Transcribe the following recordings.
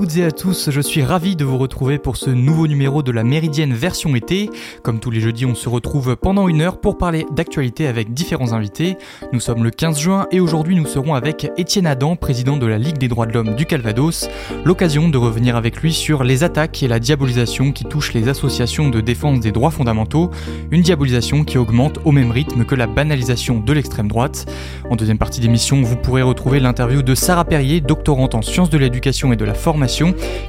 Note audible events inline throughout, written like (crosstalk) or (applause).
Toutes et à tous, je suis ravi de vous retrouver pour ce nouveau numéro de la Méridienne version été. Comme tous les jeudis, on se retrouve pendant une heure pour parler d'actualité avec différents invités. Nous sommes le 15 juin et aujourd'hui nous serons avec Étienne Adam, président de la Ligue des droits de l'homme du Calvados. L'occasion de revenir avec lui sur les attaques et la diabolisation qui touchent les associations de défense des droits fondamentaux. Une diabolisation qui augmente au même rythme que la banalisation de l'extrême droite. En deuxième partie d'émission, vous pourrez retrouver l'interview de Sarah Perrier, doctorante en sciences de l'éducation et de la formation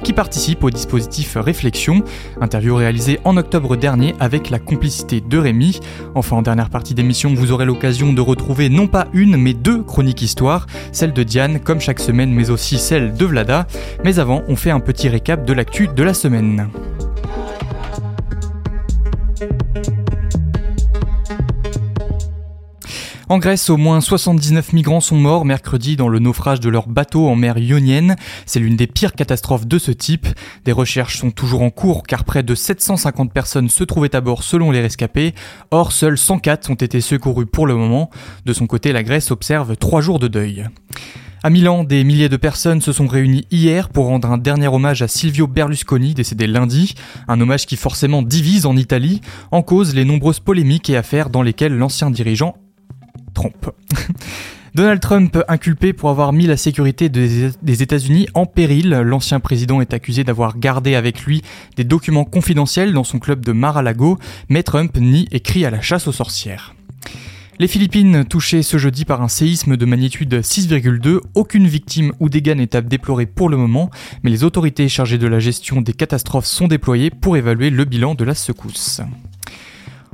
qui participe au dispositif Réflexion, interview réalisée en octobre dernier avec la complicité de Rémi. Enfin, en dernière partie d'émission, vous aurez l'occasion de retrouver non pas une, mais deux chroniques histoires, celle de Diane comme chaque semaine, mais aussi celle de Vlada. Mais avant, on fait un petit récap de l'actu de la semaine. En Grèce, au moins 79 migrants sont morts mercredi dans le naufrage de leur bateau en mer Ionienne. C'est l'une des pires catastrophes de ce type. Des recherches sont toujours en cours car près de 750 personnes se trouvaient à bord selon les rescapés. Or, seuls 104 ont été secourus pour le moment. De son côté, la Grèce observe trois jours de deuil. À Milan, des milliers de personnes se sont réunies hier pour rendre un dernier hommage à Silvio Berlusconi, décédé lundi. Un hommage qui forcément divise en Italie, en cause les nombreuses polémiques et affaires dans lesquelles l'ancien dirigeant (laughs) Donald Trump inculpé pour avoir mis la sécurité des États-Unis en péril. L'ancien président est accusé d'avoir gardé avec lui des documents confidentiels dans son club de Mar-a-Lago, mais Trump nie et crie à la chasse aux sorcières. Les Philippines touchées ce jeudi par un séisme de magnitude 6,2, aucune victime ou dégâts n'est à déplorer pour le moment, mais les autorités chargées de la gestion des catastrophes sont déployées pour évaluer le bilan de la secousse.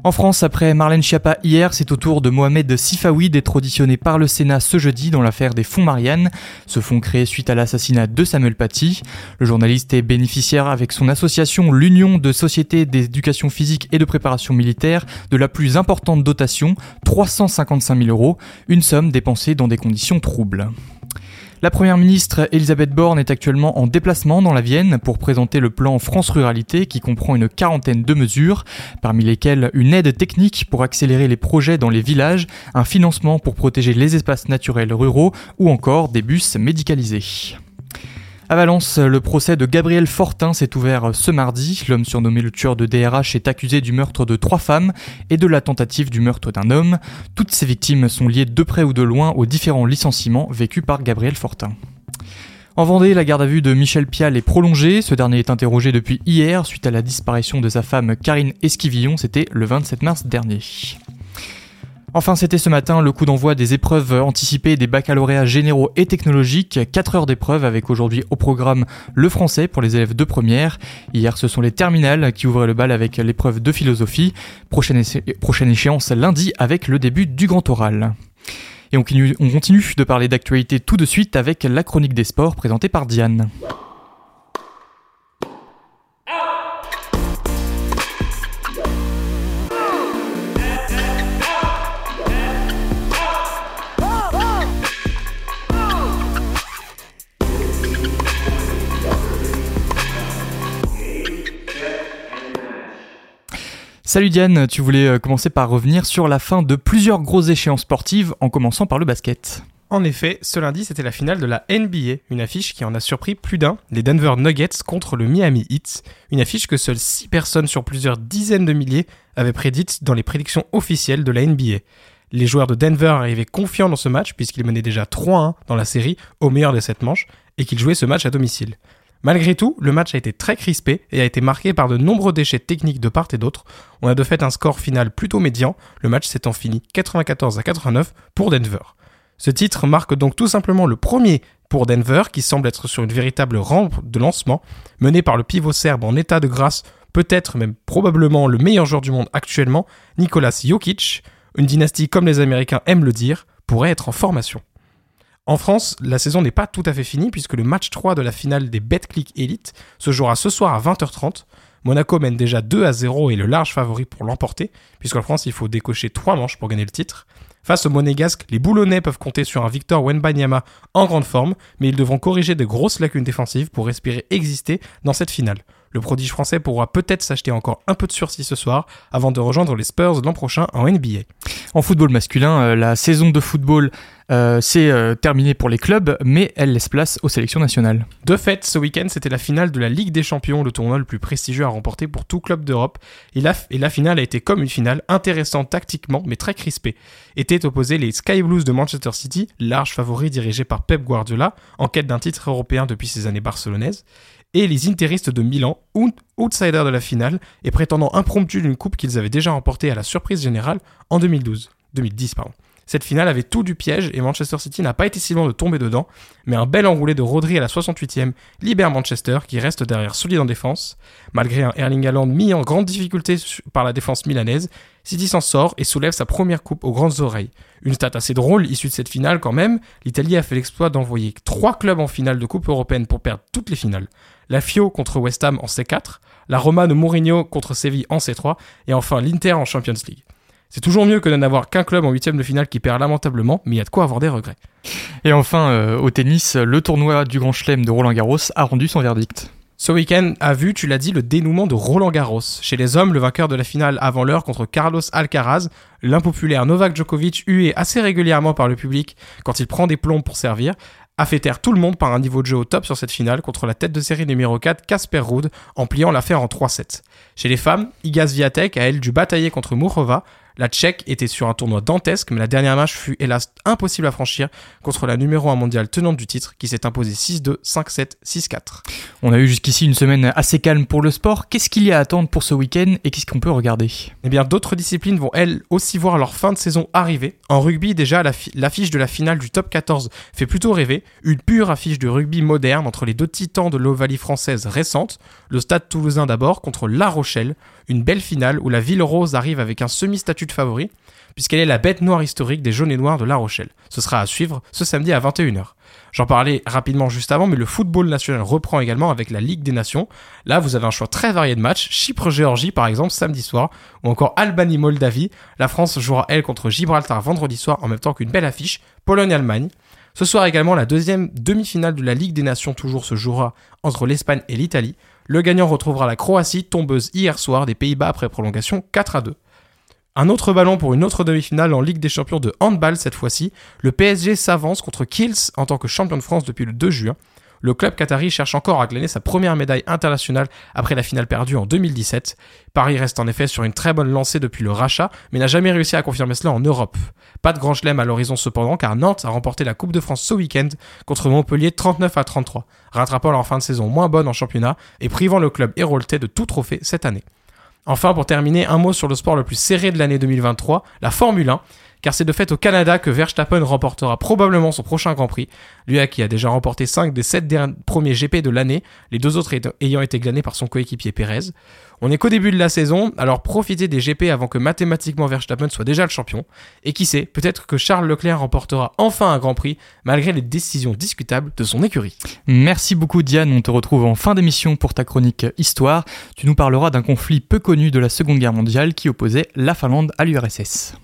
En France, après Marlène Schiappa hier, c'est au tour de Mohamed Sifawi d'être auditionné par le Sénat ce jeudi dans l'affaire des fonds Marianne, ce fonds créé suite à l'assassinat de Samuel Paty. Le journaliste est bénéficiaire avec son association l'Union de sociétés d'éducation physique et de préparation militaire de la plus importante dotation, 355 000 euros, une somme dépensée dans des conditions troubles. La première ministre Elisabeth Borne est actuellement en déplacement dans la Vienne pour présenter le plan France Ruralité qui comprend une quarantaine de mesures, parmi lesquelles une aide technique pour accélérer les projets dans les villages, un financement pour protéger les espaces naturels ruraux ou encore des bus médicalisés. À Valence, le procès de Gabriel Fortin s'est ouvert ce mardi. L'homme surnommé le tueur de DRH est accusé du meurtre de trois femmes et de la tentative du meurtre d'un homme. Toutes ces victimes sont liées de près ou de loin aux différents licenciements vécus par Gabriel Fortin. En Vendée, la garde à vue de Michel Pial est prolongée. Ce dernier est interrogé depuis hier suite à la disparition de sa femme Karine Esquivillon. C'était le 27 mars dernier. Enfin, c'était ce matin le coup d'envoi des épreuves anticipées des baccalauréats généraux et technologiques. 4 heures d'épreuves avec aujourd'hui au programme le français pour les élèves de première. Hier, ce sont les terminales qui ouvraient le bal avec l'épreuve de philosophie. Prochaine, échéance lundi avec le début du grand oral. Et on continue de parler d'actualité tout de suite avec la chronique des sports présentée par Diane. Salut Diane, tu voulais euh, commencer par revenir sur la fin de plusieurs grosses échéances sportives, en commençant par le basket. En effet, ce lundi, c'était la finale de la NBA, une affiche qui en a surpris plus d'un, les Denver Nuggets contre le Miami Heat, une affiche que seules 6 personnes sur plusieurs dizaines de milliers avaient prédite dans les prédictions officielles de la NBA. Les joueurs de Denver arrivaient confiants dans ce match puisqu'ils menaient déjà 3-1 dans la série au meilleur de cette manche et qu'ils jouaient ce match à domicile. Malgré tout, le match a été très crispé et a été marqué par de nombreux déchets techniques de part et d'autre. On a de fait un score final plutôt médian, le match s'étant fini 94 à 89 pour Denver. Ce titre marque donc tout simplement le premier pour Denver qui semble être sur une véritable rampe de lancement, mené par le pivot serbe en état de grâce, peut-être même probablement le meilleur joueur du monde actuellement, Nicolas Jokic, une dynastie comme les Américains aiment le dire, pourrait être en formation. En France, la saison n'est pas tout à fait finie puisque le match 3 de la finale des BetClick Elite se jouera ce soir à 20h30. Monaco mène déjà 2 à 0 et le large favori pour l'emporter, puisqu'en France il faut décocher 3 manches pour gagner le titre. Face au Monégasque, les Boulonnais peuvent compter sur un Victor Wenbanyama en grande forme, mais ils devront corriger de grosses lacunes défensives pour espérer exister dans cette finale. Le prodige français pourra peut-être s'acheter encore un peu de sursis ce soir avant de rejoindre les Spurs l'an prochain en NBA. En football masculin, euh, la saison de football Euh, c'est euh, terminé pour les clubs, mais elle laisse place aux sélections nationales. De fait, ce week-end, c'était la finale de la Ligue des Champions, le tournoi le plus prestigieux à remporter pour tout club d'Europe. Et la, et la finale a été comme une finale, intéressante tactiquement, mais très crispée. Étaient opposés les Sky Blues de Manchester City, large favori dirigé par Pep Guardiola, en quête d'un titre européen depuis ses années barcelonaises, et les Interistes de Milan, outsiders de la finale et prétendant impromptu d'une coupe qu'ils avaient déjà remportée à la surprise générale en 2012. 2010, pardon. Cette finale avait tout du piège et Manchester City n'a pas été si loin de tomber dedans, mais un bel enroulé de Rodri à la 68e libère Manchester qui reste derrière solide en défense. Malgré un Erling Haaland mis en grande difficulté par la défense milanaise, City s'en sort et soulève sa première coupe aux grandes oreilles. Une stat assez drôle issue de cette finale quand même, l'Italie a fait l'exploit d'envoyer trois clubs en finale de coupe européenne pour perdre toutes les finales. La Fio contre West Ham en C4, la Roma de Mourinho contre Séville en C3 et enfin l'Inter en Champions League. C'est toujours mieux que de n'avoir qu'un club en huitième de finale qui perd lamentablement, mais il y a de quoi avoir des regrets. Et enfin, euh, au tennis, le tournoi du Grand Chelem de Roland Garros a rendu son verdict. Ce week-end a vu, tu l'as dit, le dénouement de Roland Garros. Chez les hommes, le vainqueur de la finale avant l'heure contre Carlos Alcaraz, l'impopulaire Novak Djokovic, hué assez régulièrement par le public quand il prend des plombs pour servir, a fait taire tout le monde par un niveau de jeu au top sur cette finale contre la tête de série numéro 4 Casper Ruud en pliant l'affaire en 3-7. Chez les femmes, Igaz Viatek a elle dû batailler contre Mourova, la Tchèque était sur un tournoi dantesque, mais la dernière match fut hélas impossible à franchir contre la numéro 1 mondiale tenante du titre qui s'est imposée 6-2, 5-7, 6-4. On a eu jusqu'ici une semaine assez calme pour le sport. Qu'est-ce qu'il y a à attendre pour ce week-end et qu'est-ce qu'on peut regarder? Eh bien, d'autres disciplines vont elles aussi voir leur fin de saison arriver. En rugby, déjà, l'affiche de la finale du top 14 fait plutôt rêver. Une pure affiche de rugby moderne entre les deux titans de l'Ovalie française récente, le Stade toulousain d'abord contre La Rochelle, une belle finale où la Ville Rose arrive avec un semi-statut de favori, puisqu'elle est la bête noire historique des jaunes et noirs de La Rochelle. Ce sera à suivre ce samedi à 21h. J'en parlais rapidement juste avant, mais le football national reprend également avec la Ligue des Nations. Là, vous avez un choix très varié de matchs. Chypre-Géorgie, par exemple, samedi soir, ou encore Albanie-Moldavie. La France jouera, elle, contre Gibraltar vendredi soir, en même temps qu'une belle affiche, Pologne-Allemagne. Ce soir également, la deuxième demi-finale de la Ligue des Nations toujours se jouera entre l'Espagne et l'Italie. Le gagnant retrouvera la Croatie, tombeuse hier soir des Pays-Bas après prolongation 4 à 2. Un autre ballon pour une autre demi-finale en Ligue des Champions de handball cette fois-ci. Le PSG s'avance contre Kills en tant que champion de France depuis le 2 juin. Le club qatari cherche encore à glaner sa première médaille internationale après la finale perdue en 2017. Paris reste en effet sur une très bonne lancée depuis le rachat, mais n'a jamais réussi à confirmer cela en Europe. Pas de grand chelem à l'horizon cependant, car Nantes a remporté la Coupe de France ce week-end contre Montpellier 39 à 33, rattrapant leur fin de saison moins bonne en championnat et privant le club héroltais de tout trophée cette année. Enfin, pour terminer, un mot sur le sport le plus serré de l'année 2023, la Formule 1, car c'est de fait au Canada que Verstappen remportera probablement son prochain Grand Prix, lui qui a déjà remporté 5 des 7 premiers GP de l'année, les deux autres ayant été glanés par son coéquipier Pérez. On n'est qu'au début de la saison, alors profitez des GP avant que mathématiquement Verstappen soit déjà le champion, et qui sait, peut-être que Charles Leclerc remportera enfin un Grand Prix, malgré les décisions discutables de son écurie. Merci beaucoup Diane, on te retrouve en fin d'émission pour ta chronique Histoire. Tu nous parleras d'un conflit peu connu de la Seconde Guerre mondiale qui opposait la Finlande à l'URSS.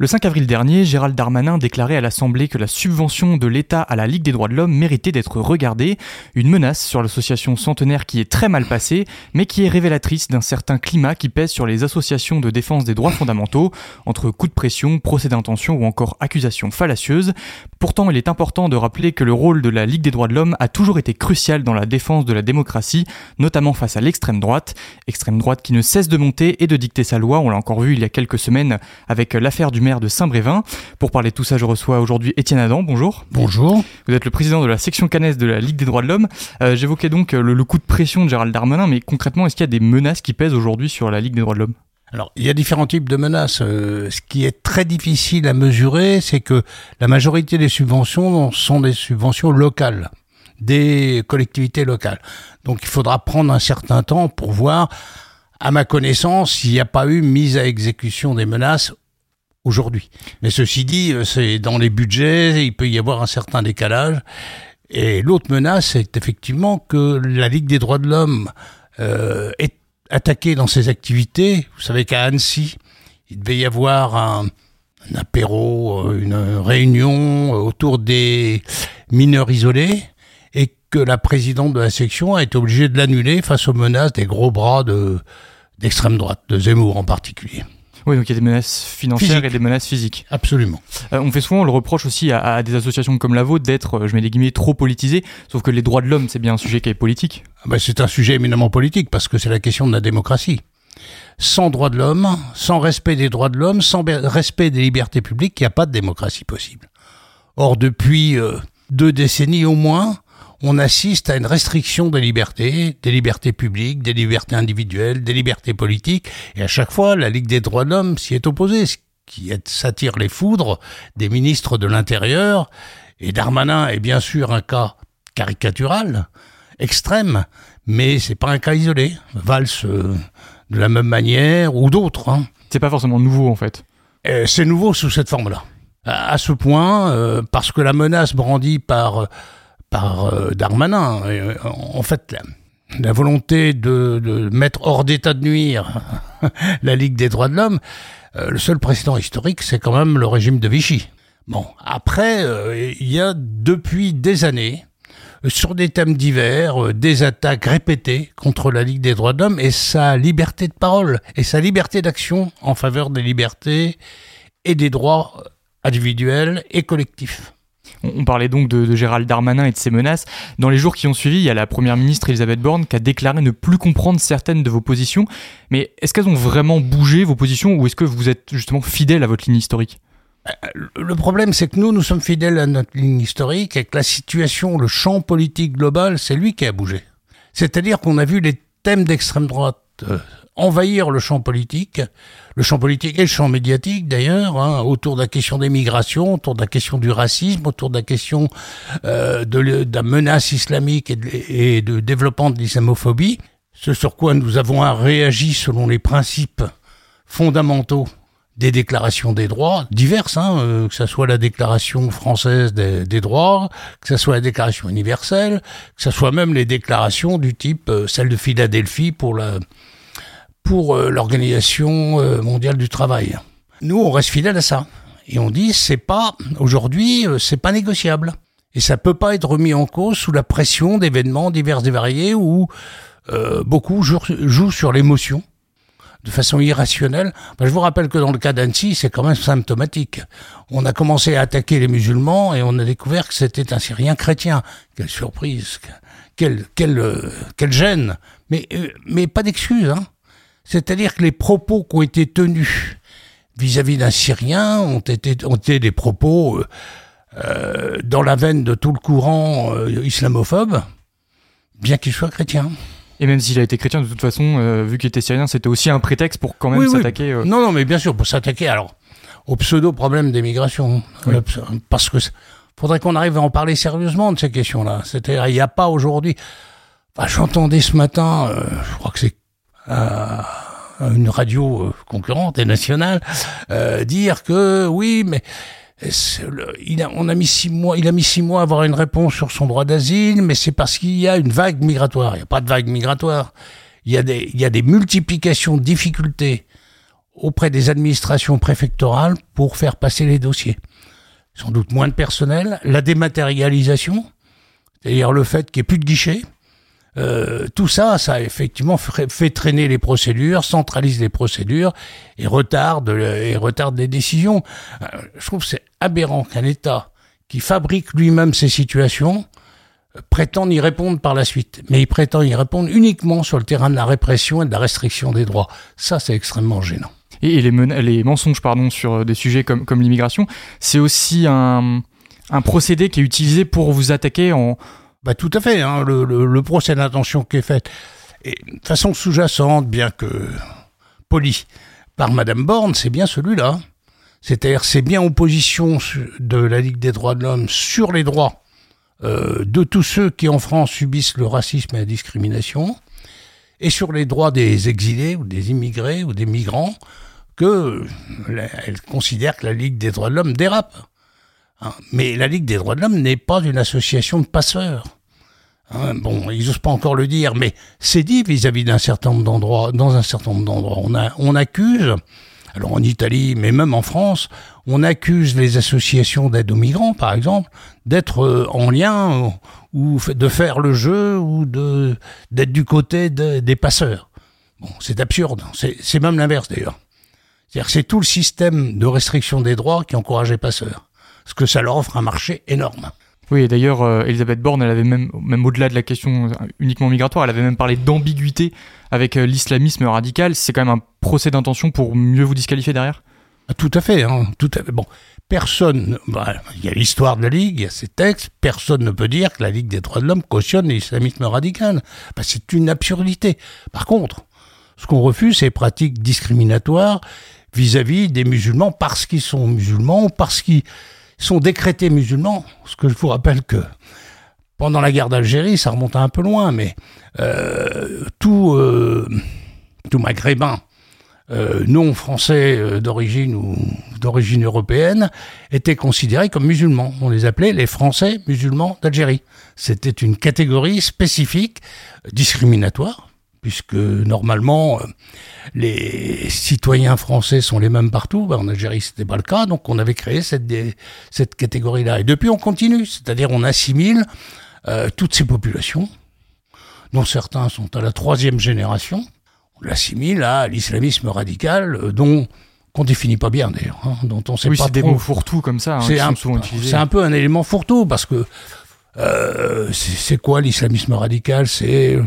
Le 5 avril dernier, Gérald Darmanin déclarait à l'Assemblée que la subvention de l'État à la Ligue des droits de l'homme méritait d'être regardée, une menace sur l'association centenaire qui est très mal passée, mais qui est révélatrice d'un certain climat qui pèse sur les associations de défense des droits fondamentaux, entre coups de pression, procès d'intention ou encore accusations fallacieuses. Pourtant, il est important de rappeler que le rôle de la Ligue des droits de l'homme a toujours été crucial dans la défense de la démocratie, notamment face à l'extrême droite, extrême droite qui ne cesse de monter et de dicter sa loi, on l'a encore vu il y a quelques semaines avec l'affaire du de Saint-Brévin. Pour parler de tout ça, je reçois aujourd'hui Étienne Adam. Bonjour. Bonjour. Vous êtes le président de la section Canès de la Ligue des droits de l'homme. Euh, j'évoquais donc le, le, coup de pression de Gérald Darmanin, mais concrètement, est-ce qu'il y a des menaces qui pèsent aujourd'hui sur la Ligue des droits de l'homme? Alors, il y a différents types de menaces. Euh, ce qui est très difficile à mesurer, c'est que la majorité des subventions sont des subventions locales, des collectivités locales. Donc, il faudra prendre un certain temps pour voir, à ma connaissance, il n'y a pas eu mise à exécution des menaces aujourd'hui. Mais ceci dit, euh, c'est dans les budgets, il peut y avoir un certain décalage. Et l'autre menace, c'est effectivement que la Ligue des droits de l'homme euh, est attaquée dans ses activités. Vous savez qu'à Annecy, il devait y avoir un, un apéro, euh, une réunion autour des mineurs isolés et que la présidente de la section a été obligée de l'annuler face aux menaces des gros bras de d'extrême droite, de Zemmour en particulier. Oui, donc il y a des menaces financières et des menaces physiques. Absolument. Euh, on fait souvent le reproche aussi à, des associations comme la vôtre d'être, je mets des guillemets, trop politisées, sauf que les droits de l'homme, c'est bien un sujet qui est politique. Ah bah, c'est un sujet éminemment politique, parce que c'est la question de la démocratie. Sans droits de l'homme, sans respect des droits de l'homme, sans respect des libertés publiques, il n'y a pas de démocratie possible. Or, depuis deux décennies au moins, on assiste à une restriction des libertés, des libertés publiques, des libertés individuelles, des libertés politiques, et à chaque fois, la Ligue des droits de l'homme s'y est opposée, ce qui s'attire les foudres des ministres de l'Intérieur, et Darmanin est bien sûr un cas caricatural, extrême, mais c'est pas un cas isolé. Valls euh, de la même manière, ou d'autres. Hein. C'est pas forcément nouveau en fait. Euh, c'est nouveau sous cette forme-là. À ce point, euh, parce que la menace brandie par par euh, Darmanin. Euh, en fait, la, volonté de, mettre hors d'état de nuire (laughs) la Ligue des droits de l'homme, euh, le seul précédent historique, c'est quand même le régime de Vichy. Bon, après, il y a depuis des années, sur des thèmes divers, des attaques répétées contre la Ligue des droits de l'homme et sa liberté de parole et sa liberté d'action en faveur des libertés et des droits individuels et collectifs. On, parlait donc de, Gérald Darmanin et de ses menaces. Dans les jours qui ont suivi, il y a la première ministre Elisabeth Borne qui a déclaré ne plus comprendre certaines de vos positions. Mais est-ce qu'elles ont vraiment bougé, vos positions, ou est-ce que vous êtes justement fidèle à votre ligne historique? Euh, le problème, c'est que nous, nous sommes fidèles à notre ligne historique et que la situation, le champ politique global, c'est lui qui a bougé. C'est-à-dire qu'on a vu les thèmes d'extrême droite euh, envahir le champ politique, le champ politique et le champ médiatique d'ailleurs, hein, autour de la question des migrations, autour de la question du racisme, autour de la question euh, de, la menace islamique et de, développement de l'islamophobie, ce sur quoi nous avons réagi selon les principes fondamentaux des déclarations des droits diverses, hein, euh, que ce soit la déclaration française des, droits, que ce soit la déclaration universelle, que ce soit même les déclarations du type euh, celle de Philadelphie pour la pour euh, l'Organisation euh, mondiale du travail. Nous, on reste fidèle à ça. Et on dit, c'est pas, aujourd'hui, euh, c'est pas négociable. Et ça peut pas être remis en cause sous la pression d'événements divers et variés où beaucoup jouent, sur l'émotion de façon irrationnelle. je vous rappelle que dans le cas d'Annecy, c'est quand même symptomatique. On a commencé à attaquer les musulmans et on a découvert que c'était un Syrien chrétien. Quelle surprise, quelle, quelle, quelle gêne. Mais, mais pas d'excuse, hein. C'est-à-dire que les propos qui ont été tenus vis-à-vis d'un Syrien ont été, ont été des propos euh, euh, dans la veine de tout le courant euh, islamophobe, bien qu'il soit chrétien. Et même s'il a été chrétien, de toute façon, vu qu'il était syrien, c'était aussi un prétexte pour quand même s'attaquer. Non, non, mais bien sûr, pour s'attaquer alors au pseudo-problème des migrations. Parce que faudrait qu'on arrive à en parler sérieusement de ces questions-là. C'est-à-dire, il n'y a pas aujourd'hui. J'entendais ce matin, je crois que c'est à, une radio euh, concurrente et nationale euh, dire que oui, mais il a, on a mis six mois, il a mis six mois à avoir une réponse sur son droit d'asile, mais c'est parce qu'il y a une vague migratoire. Il n'y a pas de vague migratoire. Il y a des, il y a des multiplications de difficultés auprès des administrations préfectorales pour faire passer les dossiers. Sans doute moins de personnel, la dématérialisation, c'est-à-dire le fait qu'il n'y ait plus de guichets, euh, tout ça, ça effectivement fait traîner les procédures, centralise les procédures et retarde, et retarde les décisions. Euh, je trouve c'est aberrant qu'un État qui fabrique lui-même ces situations euh, prétende y répondre par la suite. Mais il prétend y répondre uniquement sur le terrain de la répression et de la restriction des droits. Ça, c'est extrêmement gênant. Et les, mensonges pardon, sur des sujets comme, comme l'immigration, c'est aussi un procédé qui est utilisé pour vous attaquer en, bah, tout à fait. Hein, le, procès d'intention qui est fait, de façon sous-jacente, bien que poli, par Madame Borne, c'est bien celui-là. C'est-à-dire, c'est bien opposition de la Ligue des droits de l'homme sur les droits euh, de tous ceux qui en France subissent le racisme et la discrimination, et sur les droits des exilés ou des immigrés ou des migrants, que considère que la Ligue des droits de l'homme dérape. Hein. Mais la Ligue des droits de l'homme n'est pas une association de passeurs. Hein. bon, ils n'osent pas encore le dire, mais c'est dit vis-à-vis d'un certain nombre d'endroits, dans un certain nombre d'endroits. On, on accuse, alors en Italie, mais même en France, on accuse les associations d'aide aux migrants, par exemple, d'être euh, en lien ou de faire le jeu ou de d'être du côté des passeurs. Bon, c'est absurde. C'est même l'inverse d'ailleurs. C'est-à-dire c'est tout le système de restriction des droits qui encourage les passeurs. Parce que ça leur offre un marché énorme. Oui, d'ailleurs, euh, Elisabeth Borne, elle avait même, même au-delà de la question euh, uniquement migratoire, elle avait même parlé d'ambiguïté avec euh, l'islamisme radical. C'est quand même un procès d'intention pour mieux vous disqualifier derrière? Ah, Tout à fait, hein, tout à fait. Bon, personne, bah, il y a l'histoire de la Ligue, il y a ces textes, personne ne peut dire que la Ligue des droits de l'homme cautionne l'islamisme radical. Bah, c'est une absurdité. Par contre, ce qu'on refuse, c'est les pratiques discriminatoires vis-à-vis des musulmans parce qu'ils sont musulmans parce qu'ils sont décrétés musulmans. Ce que je vous rappelle que pendant la guerre d'Algérie, ça remonte un peu loin, mais euh, tout, euh, tout maghrébin euh, non français d'origine ou d'origine européenne étaient considérés comme musulmans. On les appelait les Français musulmans d'Algérie. C'était une catégorie spécifique, discriminatoire, puisque normalement euh, les citoyens français sont les mêmes partout. Ben, en Algérie, c'était pas le cas, donc on avait créé cette, cette catégorie-là. Et depuis, on continue, c'est-à-dire on assimile euh, toutes ces populations, dont certains sont à la troisième génération, on l'assimile à l'islamisme radical, euh, dont qu'on définit pas bien d'ailleurs, hein, dont on sait oui, pas c'est des mots fourre-tout comme ça, hein, c'est un, souvent utilisés. C'est un peu un élément fourre-tout parce que euh, c'est quoi l'islamisme radical? C'est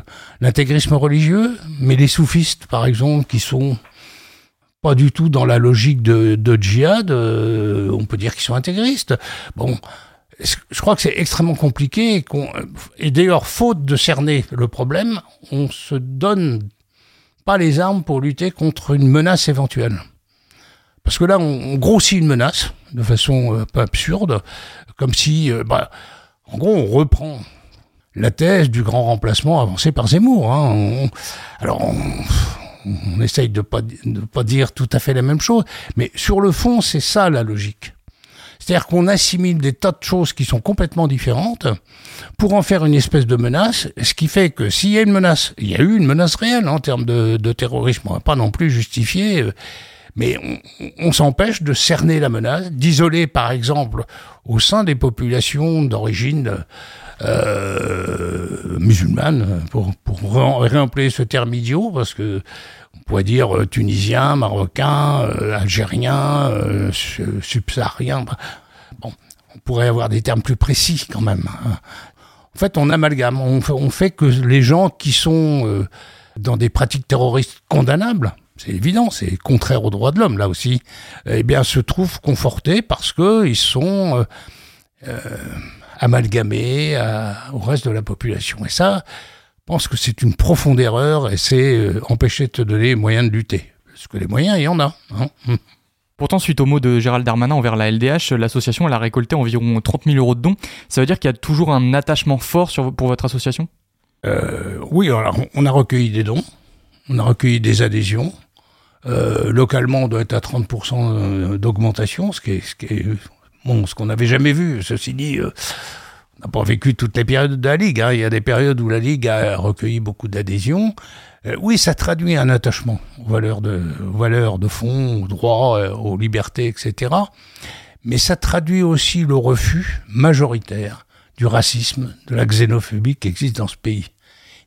l'intégrisme religieux, mais les soufistes, par exemple, qui sont pas du tout dans la logique de, djihad, euh, on peut dire qu'ils sont intégristes. Bon, je crois que c'est extrêmement compliqué et, et d'ailleurs, faute de cerner le problème, on se donne pas les armes pour lutter contre une menace éventuelle. Parce que là, on, grossit une menace de façon euh, pas absurde, comme si, euh, bah, en gros, on reprend la thèse du grand remplacement avancé par Zemmour. Hein. alors, on, essaye de pas de pas dire tout à fait la même chose, mais sur le fond, c'est ça la logique. C'est-à-dire qu'on assimile des tas de choses qui sont complètement différentes pour en faire une espèce de menace, ce qui fait que s'il y a une menace, il y a eu une menace réelle en termes de, de terrorisme, on va pas non plus justifier, euh, mais on, s'empêche de cerner la menace, d'isoler par exemple au sein des populations d'origine euh, musulmane, pour, pour réemployer ce terme idiot, parce que on pourrait dire euh, tunisien, marocain, euh, algérien, subsaharien. Bon, on pourrait avoir des termes plus précis quand même. Hein. En fait, on amalgame. On fait, on fait que les gens qui sont dans des pratiques terroristes condamnables, c'est évident, c'est contraire aux droits de l'homme là aussi, eh bien, se trouvent confortés parce que ils sont amalgamés au reste de la population. Et ça, pense que c'est une profonde erreur et c'est euh, empêcher de te donner les moyens de lutter. Parce que les moyens, il y en a. Hein hum. Pourtant, suite aux mots de Gérald Darmanin envers la LDH, l'association a récolté environ 30 000 euros de dons. Ça veut dire qu'il y a toujours un attachement fort sur, pour votre association? Euh, Oui, alors on a recueilli des dons, on a recueilli des adhésions. Euh, localement, on doit être à 30% euh, d'augmentation, ce qui est, ce qui est bon, ce qu'on n'avait jamais vu. Ceci dit, euh, n'a pas vécu toutes les périodes de la Ligue. Hein. Il y a des périodes où la Ligue a recueilli beaucoup d'adhésions. Euh, oui, ça traduit un attachement aux valeurs de, aux valeurs de fond, aux droits, euh, aux libertés, etc. Mais ça traduit aussi le refus majoritaire du racisme, de la xénophobie qui existe dans ce pays.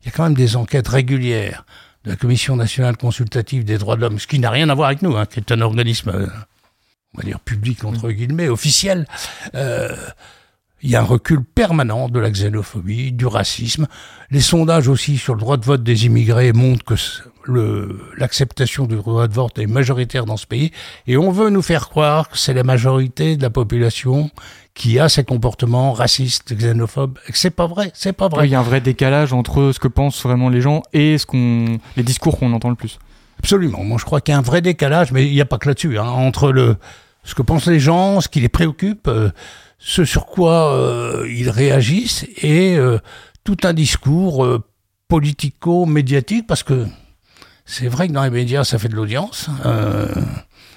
Il y a quand même des enquêtes régulières de la Commission nationale consultative des droits de l'homme, ce qui n'a rien à voir avec nous, hein, qui est un organisme, euh, on va dire public entre guillemets, officiel. Euh, il y a un recul permanent de la xénophobie, du racisme. Les sondages aussi sur le droit de vote des immigrés montrent que l'acceptation du droit de vote est majoritaire dans ce pays. Et on veut nous faire croire que c'est la majorité de la population qui a ces comportements racistes, xénophobes. C'est pas vrai, c'est pas vrai. il y a un vrai décalage entre ce que pensent vraiment les gens et ce qu'on, les discours qu'on entend le plus. Absolument. Moi, je crois qu'il y a un vrai décalage, mais il n'y a pas que là-dessus, hein, entre le, ce que pensent les gens, ce qui les préoccupe, euh, ce sur quoi euh, ils réagissent et euh, tout un discours euh, politico-médiatique parce que c'est vrai que dans les médias ça fait de l'audience.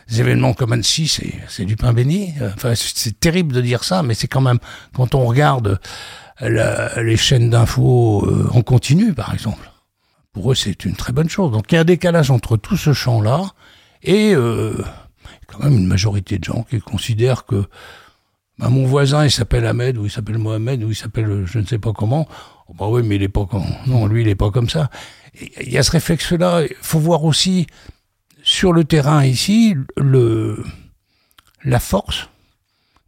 Événements comme Annecy, c'est du pain béni. Enfin, c'est terrible de dire ça, mais c'est quand même quand on regarde les chaînes d'infos en continu, par exemple. Pour eux, c'est une très bonne chose. Donc il y a un décalage entre tout ce champ-là et quand même une majorité de gens qui considèrent que bah, mon voisin, il s'appelle Ahmed, ou il s'appelle Mohamed, ou il s'appelle euh, je ne sais pas comment. Oh, bah oui, mais il est pas comme... Non, lui, il est pas comme ça. Il y a ce réflexe-là. Il faut voir aussi sur le terrain ici, la force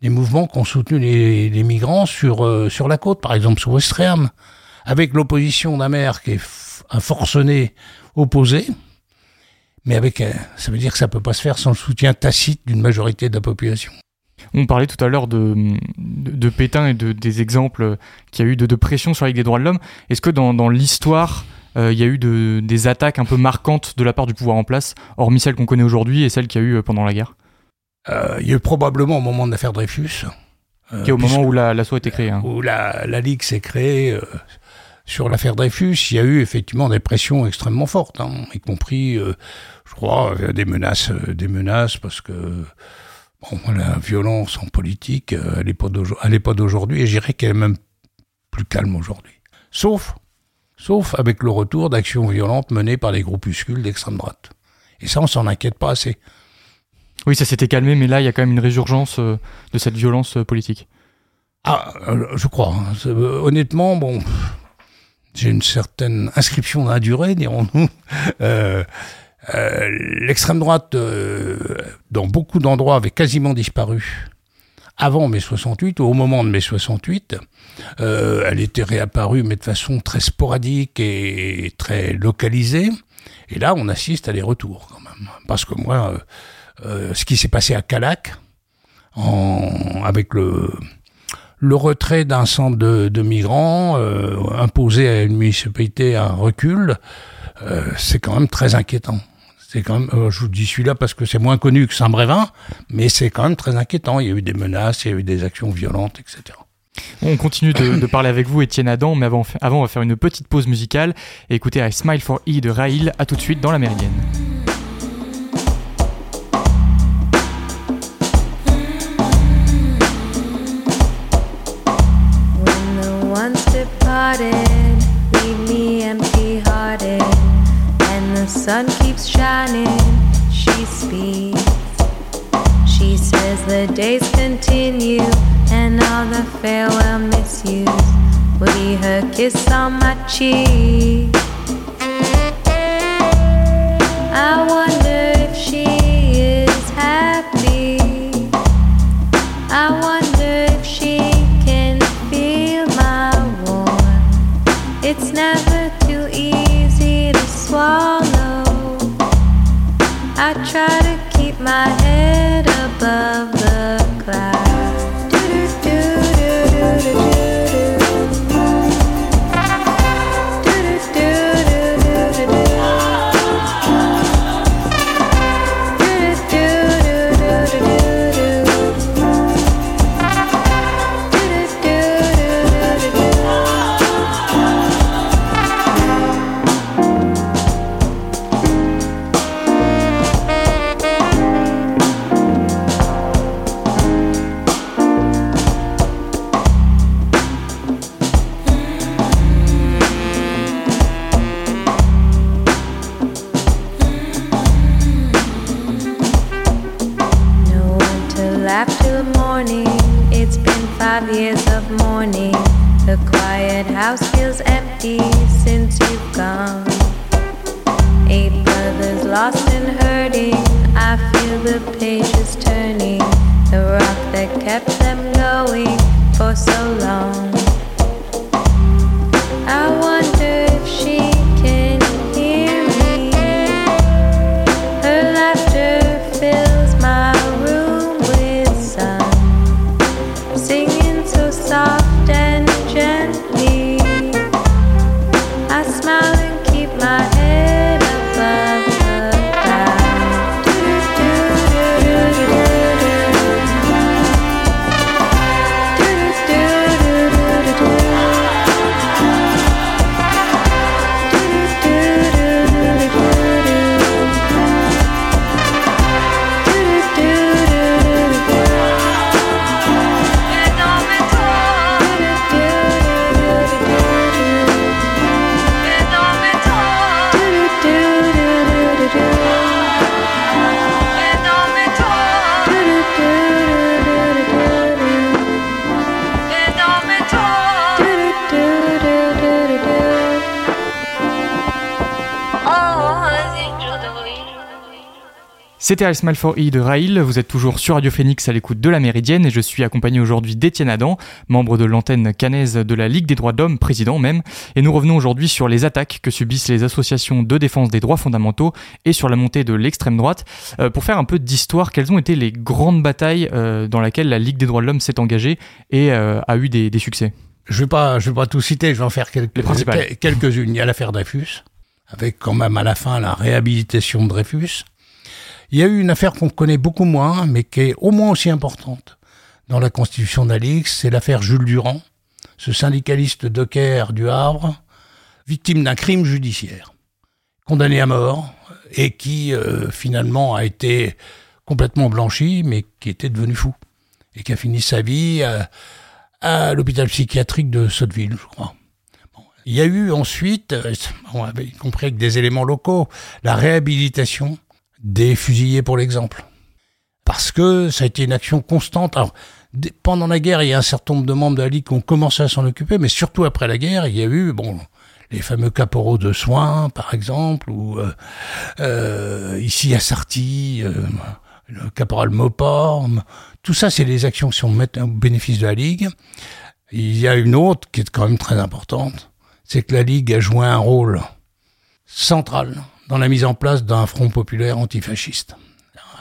des mouvements qui ont soutenu les, migrants sur, euh, sur la côte, par exemple sur Ouistreham, avec l'opposition d'un maire qui est un forcené opposé, mais avec, euh, ça veut dire que ça peut pas se faire sans le soutien tacite d'une majorité de la population. On parlait tout à l'heure de, de, Pétain et de, des exemples qu'il y a eu de, pression sur la des droits de l'homme. Est-ce que dans, dans l'histoire, il y a eu de, des attaques un peu marquantes de la part du pouvoir en place, hormis celles qu'on connaît aujourd'hui et celles qu'il y a eu euh, pendant la guerre euh, Il y a eu probablement au moment de l'affaire Dreyfus. qui est au moment où l'assaut a été créé. Hein. Où la, la Ligue s'est créée sur l'affaire Dreyfus, il y a eu effectivement des pressions extrêmement fortes, hein, y compris, je crois, des menaces, des menaces parce que bon, la violence en politique, elle n'est pas d'aujourd'hui, et je dirais qu'elle est même plus calme aujourd'hui. Sauf sauf avec le retour d'actions violentes menées par les groupuscules d'extrême droite. Et ça, on s'en inquiète pas assez. Oui, ça s'était calmé, mais là, il y a quand même une résurgence euh, de cette violence euh, politique. Ah, euh, je crois. Hein. Honnêtement, bon, j'ai une certaine inscription dans la durée, dirons-nous. (laughs) L'extrême droite, dans beaucoup d'endroits, avait quasiment disparu avant mai 68, ou au moment de mai 68. Euh, elle était réapparue, mais de façon très sporadique et très localisée. Et là, on assiste à des retours, quand même. Parce que moi, euh, euh ce qui s'est passé à Calac, en, avec le, le retrait d'un centre de, de migrants, euh, imposé à une municipalité un recul, euh, c'est quand même très inquiétant c'est quand même, euh, je vous dis celui-là parce que c'est moins connu que Saint-Brévin, mais c'est quand même très inquiétant. Il y a eu des menaces, il y a eu des actions violentes, etc. On continue de, parler avec vous, Étienne Adam, mais avant, avant, on va faire une petite pause musicale et écouter I Smile for E de Raïl. À tout de suite dans la Méridienne. Days continue and all the farewell misuse will be her kiss on my cheek. I wonder C'était Smile for E de Rail. Vous êtes toujours sur Radio Phoenix à l'écoute de la Méridienne et je suis accompagné aujourd'hui d'Étienne Adam, membre de l'antenne canaise de la Ligue des droits de l'homme, président même. Et nous revenons aujourd'hui sur les attaques que subissent les associations de défense des droits fondamentaux et sur la montée de l'extrême droite. Euh, pour faire un peu d'histoire, quelles ont été les grandes batailles euh, dans lesquelles la Ligue des droits de l'homme s'est engagée et euh, a eu des, succès? Je ne vais, pas, je vais pas tout citer, je vais en faire quelques, quelques-unes. Il y a l'affaire Dreyfus, avec quand même à la fin la réhabilitation de Dreyfus. Il y a eu une affaire qu'on connaît beaucoup moins, mais qui est au moins aussi importante dans la constitution d'Alix, c'est l'affaire Jules Durand, ce syndicaliste docker du Havre, victime d'un crime judiciaire, condamné à mort, et qui euh, finalement a été complètement blanchi, mais qui était devenu fou, et qui a fini sa vie à, l'hôpital psychiatrique de Sotteville, je crois. Il y a eu ensuite, euh, on avait compris avec des éléments locaux, la réhabilitation des fusillés pour l'exemple. Parce que ça a été une action constante. Pendant la guerre, il y a un certain nombre de membres de la Ligue qui ont commencé à s'en occuper, mais surtout après la guerre, il y a eu, bon, les fameux caporaux de soins, par exemple, ou euh, euh, ici à Sarty, euh, le caporal Mopor. Tout ça, c'est des actions qui sont au bénéfice de la Ligue. Il y a une autre qui est quand même très importante, c'est que la Ligue a joué un rôle central dans la mise en place d'un front populaire antifasciste.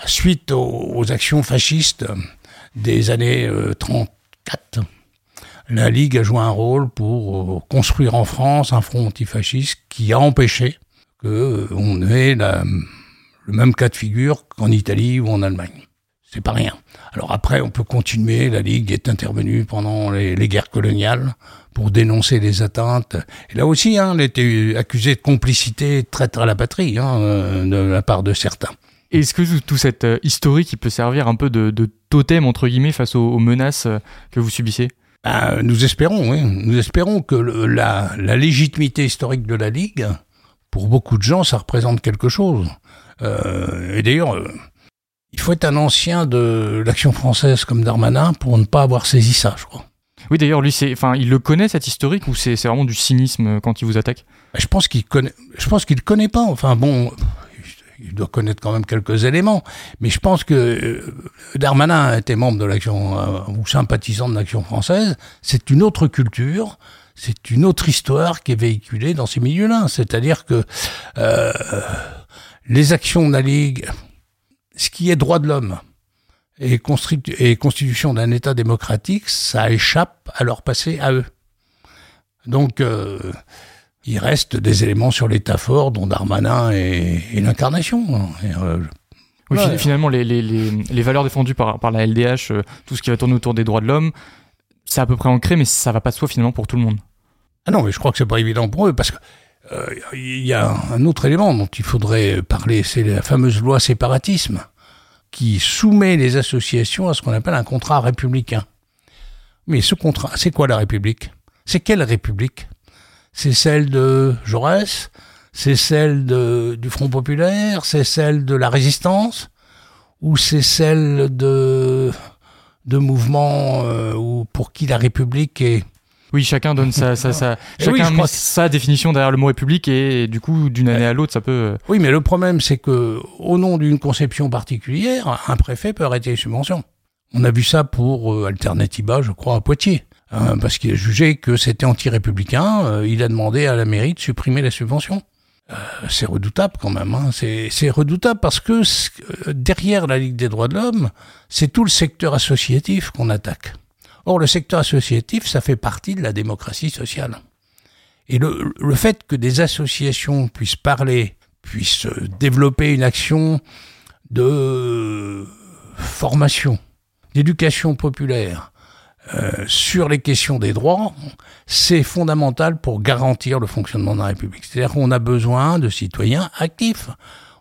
Suite aux, actions fascistes des années 34, euh, la Ligue a joué un rôle pour euh, construire en France un front antifasciste qui a empêché qu'on euh, ait le même cas de figure qu'en Italie ou en Allemagne. C'est pas rien. Alors après, on peut continuer. La Ligue est intervenue pendant les, guerres coloniales pour dénoncer les atteintes. Et là aussi, hein, elle était accusée de complicité, de traite à la patrie, hein, euh, de la part de certains. Est-ce que tout cette euh, historique peut servir un peu de, totem entre guillemets face aux, menaces euh, que vous subissez? Ben, Nous espérons, oui. Nous espérons que la, la, légitimité historique de la Ligue, pour beaucoup de gens, ça représente quelque chose. et d'ailleurs il faut être un ancien de l'action française comme Darmanin pour ne pas avoir saisi ça, je crois. Oui, d'ailleurs, lui, c'est, enfin, il le connaît cette historique ou c'est, vraiment du cynisme euh, quand il vous attaque? Je pense qu'il connaît. Je pense qu'il connaît pas. Enfin bon, il doit connaître quand même quelques éléments, mais je pense que euh, Darmanin était membre de l'action euh, ou sympathisant de l'action française. C'est une autre culture. C'est une autre histoire qui est véhiculée dans ces milieux-là. C'est-à-dire que les actions de la Ligue, ce qui est droit de l'homme et, constitution d'un État démocratique, ça échappe à leur passé à eux. Donc, euh, il reste des éléments sur l'État fort dont Darmanin est, l'incarnation. Euh, oui, finalement, les, valeurs défendues par, la LDH, euh, tout ce qui va tourner autour des droits de l'homme, c'est à peu près ancré, mais ça va pas de soi finalement pour tout le monde. Ah non, mais je crois que c'est pas évident pour eux, parce que il y a un autre élément dont il faudrait parler, c'est la fameuse loi séparatisme qui soumet les associations à ce qu'on appelle un contrat républicain. Mais ce contrat, c'est quoi la République? C'est quelle République? C'est celle de Jaurès? C'est celle du Front populaire? C'est celle de la résistance? Ou c'est celle de, de mouvements euh, pour qui la République est oui, chacun donne sa, sa, sa, (laughs) chacun sa définition derrière le mot république et, du coup, d'une année à l'autre, ça peut. Euh, oui, mais le problème, c'est que au nom d'une conception particulière, un préfet peut arrêter les subventions. On a vu ça pour euh, Alternatiba, je crois, à Poitiers. Hein, parce qu'il a jugé que c'était anti-républicain, euh, il a demandé à la mairie de supprimer la subvention. c'est redoutable quand même. Hein. C'est redoutable parce que derrière la Ligue des droits de l'homme, c'est tout le secteur associatif qu'on attaque. Or, le secteur associatif, ça fait partie de la démocratie sociale. Et le, fait que des associations puissent parler, puissent développer une action de formation, d'éducation populaire euh, sur les questions des droits, c'est fondamental pour garantir le fonctionnement de la République. C'est-à-dire qu'on a besoin de citoyens actifs.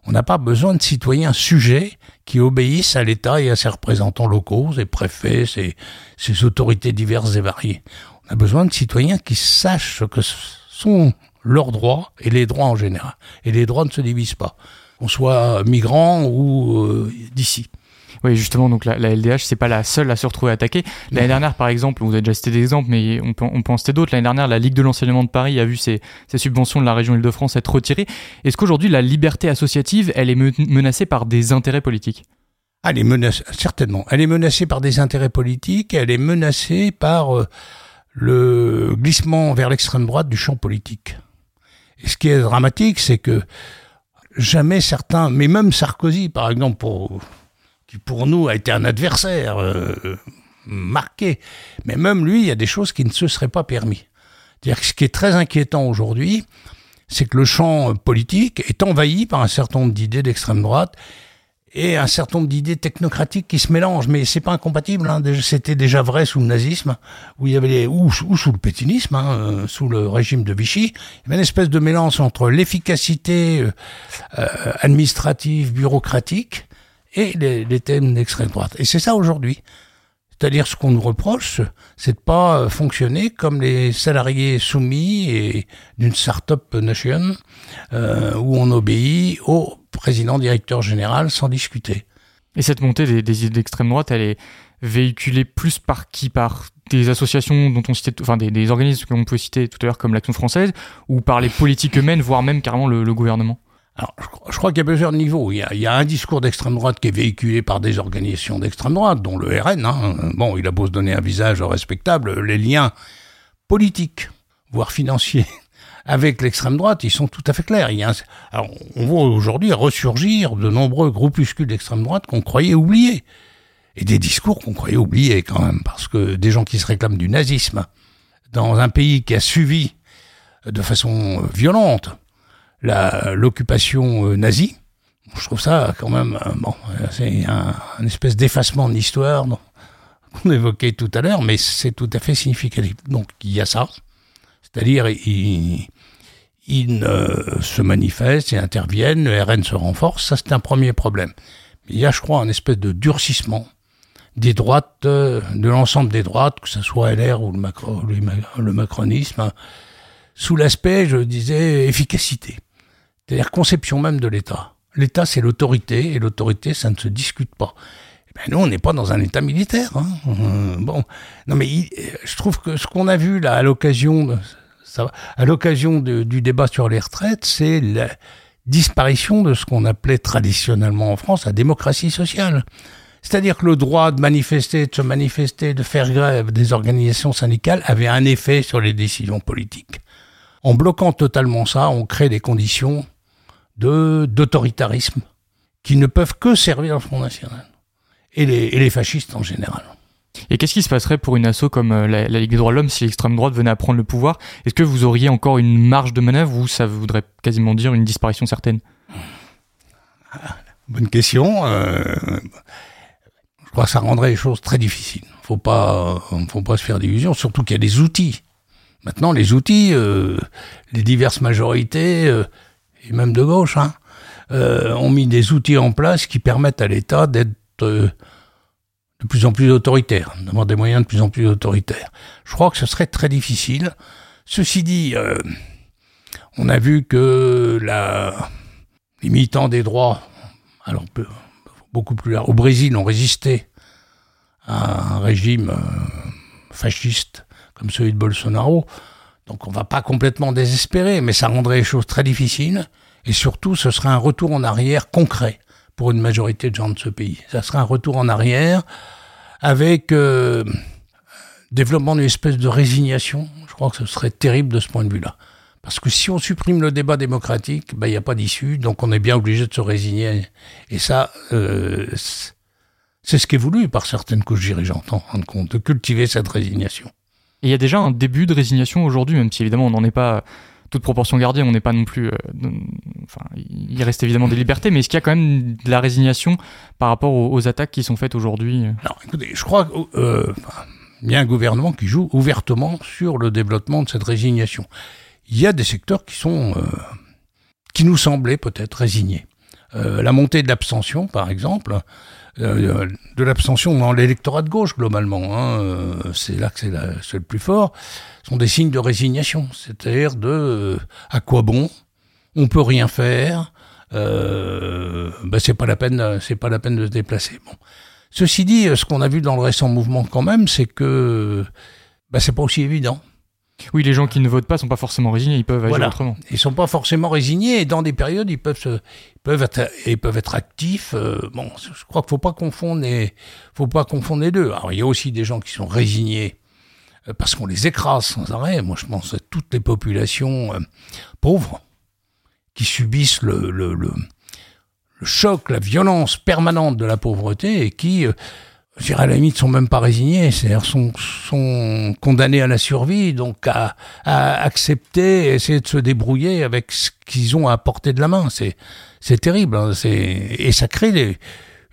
On n'a pas besoin de citoyens sujets qui obéissent à l'État et à ses représentants locaux, ses préfets, ses, ses, autorités diverses et variées. On a besoin de citoyens qui sachent ce que sont leurs droits et les droits en général. Et les droits ne se divisent pas, qu'on soit migrant ou euh, d'ici. Oui, justement, donc la, la LDH, c'est pas la seule à se retrouver attaquée. L'année dernière, par exemple, vous avez déjà cité des exemples, mais on peut, on peut en citer d'autres. L'année dernière, la Ligue de l'enseignement de Paris a vu ses, ses subventions de la région Île-de-France être retirées. Est-ce qu'aujourd'hui, la liberté associative, elle est menacée par des intérêts politiques? Elle est menacée, certainement. Elle est menacée par des intérêts politiques, elle est menacée par euh, le glissement vers l'extrême droite du champ politique. Et ce qui est dramatique, c'est que jamais certains, mais même Sarkozy, par exemple, pour, qui pour nous a été un adversaire euh, marqué, mais même lui, il y a des choses qui ne se seraient pas permis. C'est-à-dire que ce qui est très inquiétant aujourd'hui, c'est que le champ politique est envahi par un certain nombre d'idées d'extrême droite et un certain nombre d'idées technocratiques qui se mélangent. Mais c'est pas incompatible. Hein. C'était déjà vrai sous le nazisme, où il y avait les, ou, sous le pétinisme, hein, euh, sous le régime de Vichy. Il y avait une espèce de mélange entre l'efficacité euh, euh, administrative, bureaucratique, et les, thèmes d'extrême droite. Et c'est ça aujourd'hui. C'est-à-dire ce qu'on nous reproche, c'est de pas fonctionner comme les salariés soumis d'une start-up nation euh, où on obéit au président directeur général sans discuter. Et cette montée des, idées d'extrême droite, elle est véhiculée plus par qui? Par des associations dont on citait, enfin des, des organismes qu'on peut citer tout à l'heure comme l'Action française, ou par les politiques eux-mêmes, voire même carrément le gouvernement? Alors, je, crois qu'il y a plusieurs niveaux. Il y a, il y a un discours d'extrême droite qui est véhiculé par des organisations d'extrême droite, dont le RN. Hein. Bon, il a beau se donner un visage respectable, les liens politiques, voire financiers, (laughs) avec l'extrême droite, ils sont tout à fait clairs. Il y a alors, on voit aujourd'hui ressurgir de nombreux groupuscules d'extrême droite qu'on croyait oubliés. Et des discours qu'on croyait oubliés quand même, parce que des gens qui se réclament du nazisme dans un pays qui a suivi de façon violente l'occupation euh, nazie. Je trouve ça quand même euh, bon, c'est un, espèce d'effacement de l'histoire (laughs) qu'on évoquait tout à l'heure, mais c'est tout à fait significatif. Donc il y a ça, c'est-à-dire ils, ils se manifestent et interviennent, le RN se renforce, ça c'est un premier problème. il y a, je crois, un espèce de durcissement des droites, euh, de l'ensemble des droites, que ce soit LR ou le macronisme, sous l'aspect, je disais, efficacité. C'est-à-dire conception même de l'État. L'État, c'est l'autorité, et l'autorité, ça ne se discute pas. Eh ben, nous, on n'est pas dans un État militaire. Hein. (laughs) Bon, non, mais je trouve que ce qu'on a vu là à l'occasion, à l'occasion du débat sur les retraites, c'est la disparition de ce qu'on appelait traditionnellement en France la démocratie sociale. C'est-à-dire que le droit de manifester, de se manifester, de faire grève des organisations syndicales avait un effet sur les décisions politiques. En bloquant totalement ça, on crée des conditions d'autoritarisme qui ne peuvent que servir le Front National et les, et les fascistes en général. Et qu'est-ce qui se passerait pour une asso comme euh, la, la Ligue des droits de l'homme si l'extrême droite venait à prendre le pouvoir? Est-ce que vous auriez encore une marge de manœuvre ou ça voudrait quasiment dire une disparition certaine? Bonne question. Euh, je crois que ça rendrait les choses très difficiles. Faut pas, faut pas se faire d'illusions, surtout qu'il y a des outils. Maintenant, les outils, euh, les diverses majorités, euh, et même de gauche, hein, euh, ont mis des outils en place qui permettent à l'État d'être euh, de plus en plus autoritaire, d'avoir des moyens de plus en plus autoritaires. Je crois que ce serait très difficile. Ceci dit, euh, on a vu que les militants des droits, alors beaucoup plus au Brésil, ont résisté à un régime fasciste comme celui de Bolsonaro. Donc on va pas complètement désespérer, mais ça rendrait les choses très difficiles. Et surtout, ce serait un retour en arrière concret pour une majorité de gens de ce pays. Ça serait un retour en arrière avec euh, développement d'une espèce de résignation. Je crois que ce serait terrible de ce point de vue-là. Parce que si on supprime le débat démocratique, ben, il n'y a pas d'issue, donc on est bien obligé de se résigner. Et ça, euh, c'est ce qui est voulu par certaines couches dirigeantes, en fin de compte, de cultiver cette résignation. Et il y a déjà un début de résignation aujourd'hui, même si évidemment on n'en est pas toute proportion gardée, on n'est pas non plus. Euh, enfin, il reste évidemment des libertés, mais est-ce qu'il y a quand même de la résignation par rapport aux, attaques qui sont faites aujourd'hui Non, écoutez, je crois qu'il euh, y a un gouvernement qui joue ouvertement sur le développement de cette résignation. Il y a des secteurs qui sont. Euh, qui nous semblaient peut-être résignés. Euh, la montée de l'abstention, par exemple, euh, de l'abstention dans l'électorat de gauche globalement, hein, euh, c'est là que c'est le plus fort, sont des signes de résignation, c'est-à-dire de euh, à quoi bon, on peut rien faire, ben c'est pas la peine, c'est pas la peine de se déplacer. Ceci dit, ce qu'on a vu dans le récent mouvement quand même, c'est que ben, c'est pas aussi évident. Oui, les gens qui ne votent pas sont pas forcément résignés, ils peuvent agir autrement. Ils sont pas forcément résignés et dans des périodes ils peuvent se, peuvent être, ils peuvent être actifs. Euh, bon, je crois qu'il faut pas confondre les, faut pas confondre les deux. Alors il y a aussi des gens qui sont résignés euh, parce qu'on les écrase sans arrêt. Moi je pense à toutes les populations euh, pauvres qui subissent le, le, le, le, choc, la violence permanente de la pauvreté et qui je dirais à la limite, sont même pas résignés, c'est-à-dire sont, sont condamnés à la survie, donc à, à accepter, essayer de se débrouiller avec ce qu'ils ont à portée de la main. C'est, c'est terrible, hein, c'est, et ça crée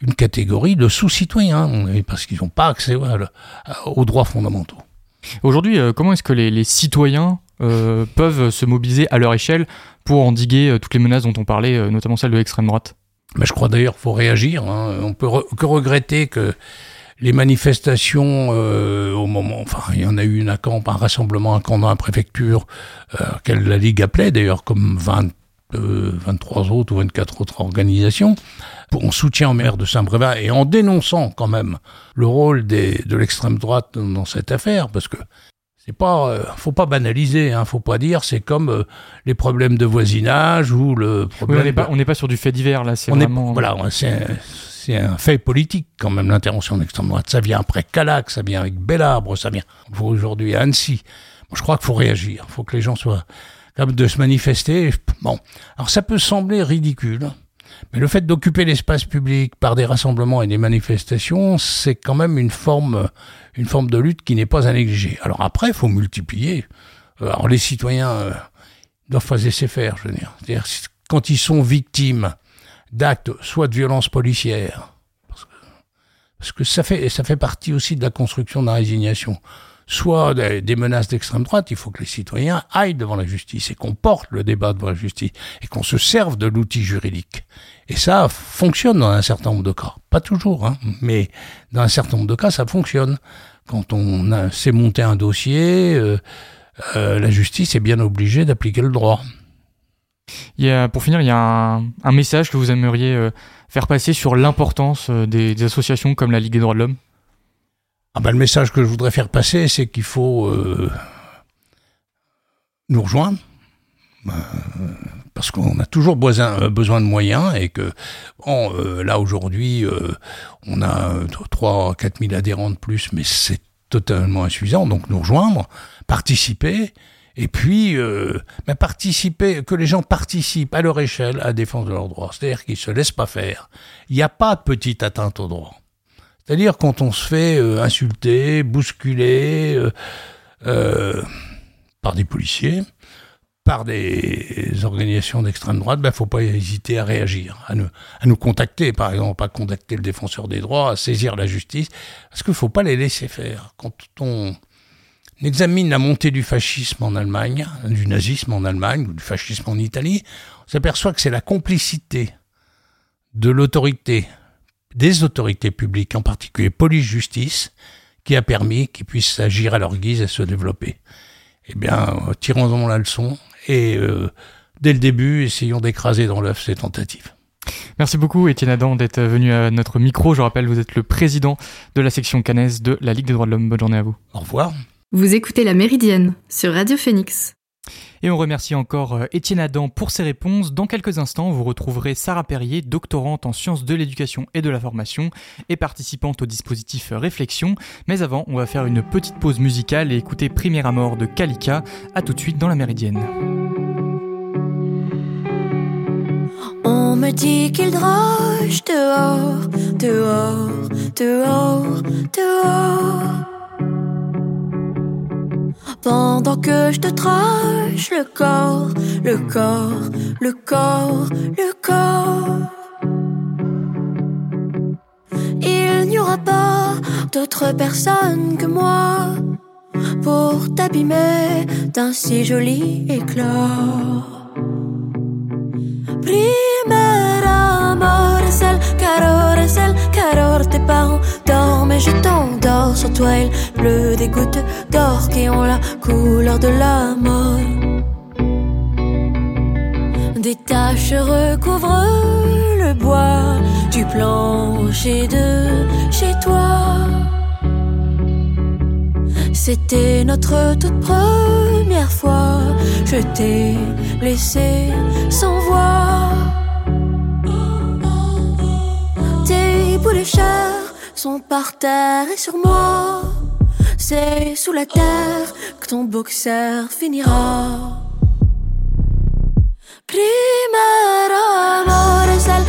une catégorie de sous-citoyens, hein, parce qu'ils n'ont pas accès aux droits fondamentaux. Aujourd'hui, euh, comment est-ce que les, les citoyens euh, peuvent se mobiliser à leur échelle pour endiguer euh, toutes les menaces dont on parlait, notamment celle de l'extrême droite? Mais je crois d'ailleurs qu'il faut réagir. Hein. On peut que regretter que les manifestations euh, au moment, enfin, il y en a eu une à Caen, un rassemblement à Caen dans la préfecture, euh, qu'elle la Ligue appelait d'ailleurs comme 20, 23 autres ou 24 autres organisations, en soutien au maire de Saint-Brévin et en dénonçant quand même le rôle des, de l'extrême droite dans cette affaire, parce que c'est pas, euh, faut pas banaliser, hein, faut pas dire, c'est comme euh, les problèmes de voisinage ou le problème. on n'est pas, sur du fait divers là, c'est vraiment. voilà, c'est c'est un fait politique quand même l'intervention d'extrême droite. Ça vient après Calac, ça vient avec Bellarbre, ça vient aujourd'hui à Annecy. je crois qu'il faut réagir, il faut que les gens soient capables de se manifester. Bon, alors ça peut sembler ridicule, mais le fait d'occuper l'espace public par des rassemblements et des manifestations, c'est quand même une forme, une forme de lutte qui n'est pas à négliger. Alors après, il faut multiplier. Alors les citoyens euh, doivent pas laisser faire, je veux dire. C'est-à-dire quand ils sont victimes d'actes soit de violence policière, parce que, ça, fait, ça fait partie aussi de la construction de la résignation, soit des, menaces d'extrême droite, il faut que les citoyens aillent devant la justice et qu'on porte le débat devant la justice et qu'on se serve de l'outil juridique. Et ça fonctionne dans un certain nombre de cas. Pas toujours, hein, mais dans un certain nombre de cas, ça fonctionne. Quand on sait monter un dossier, euh, euh, la justice est bien obligée d'appliquer le droit. Il y a, pour finir, il y a un, message que vous aimeriez euh, faire passer sur l'importance euh, des, associations comme la Ligue des droits de l'homme? Ah ben, Le message que je voudrais faire passer, c'est qu'il faut euh, nous rejoindre. parce qu'on a toujours besoin, de moyens et que là aujourd'hui on a 3 4 000 adhérents de plus mais c'est totalement insuffisant donc nous rejoindre participer et puis euh, participer, que les gens participent à leur échelle à la défense de leurs droits. C'est-à-dire qu'ils se laissent pas faire. Il n'y a pas de petite atteinte aux droits. C'est-à-dire quand on se fait euh, insulter, bousculer euh, euh, par des policiers, par des organisations d'extrême droite, ben faut pas hésiter à réagir, à nous, à nous contacter, par exemple, pas contacter le défenseur des droits, à saisir la justice, parce qu'il faut pas les laisser faire. Quand on examine la montée du fascisme en Allemagne, du nazisme en Allemagne ou du fascisme en Italie, on s'aperçoit que c'est la complicité de l'autorité, des autorités publiques, en particulier police-justice, qui a permis qu'ils puissent agir à leur guise et se développer. Eh bien, tirons-en la leçon et euh, dès le début, essayons d'écraser dans l'œuf ces tentatives. Merci beaucoup Étienne Adam d'être venu à notre micro. Je rappelle, vous êtes le président de la section cannaise de la Ligue des droits de l'homme. Bonne journée à vous. Au revoir. Vous écoutez La Méridienne sur Radio Phoenix. Et on remercie encore euh, Étienne Adam pour ses réponses. Dans quelques instants, vous retrouverez Sarah Perrier, doctorante en sciences de l'éducation et de la formation et participante au dispositif Réflexion. Mais avant, on va faire une petite pause musicale et écouter Première mort de Kalika. A tout de suite dans La Méridienne. On me dit qu'il droge dehors, dehors, dehors, dehors. Pendant que je te trache le corps, le corps, le corps, le corps. Il n'y aura pas d'autre personne que moi pour t'abîmer d'un si joli éclat. Es el calor, es el calor tes parents dorment et je t'endors sur toi. Il pleut des gouttes d'or qui ont la couleur de la mort Des taches recouvrent le bois du plancher de chez toi. C'était notre toute première fois. Je t'ai laissé sans voix. Tes de chair sont par terre et sur moi. C'est sous la terre que ton boxer finira. Primera amor es el.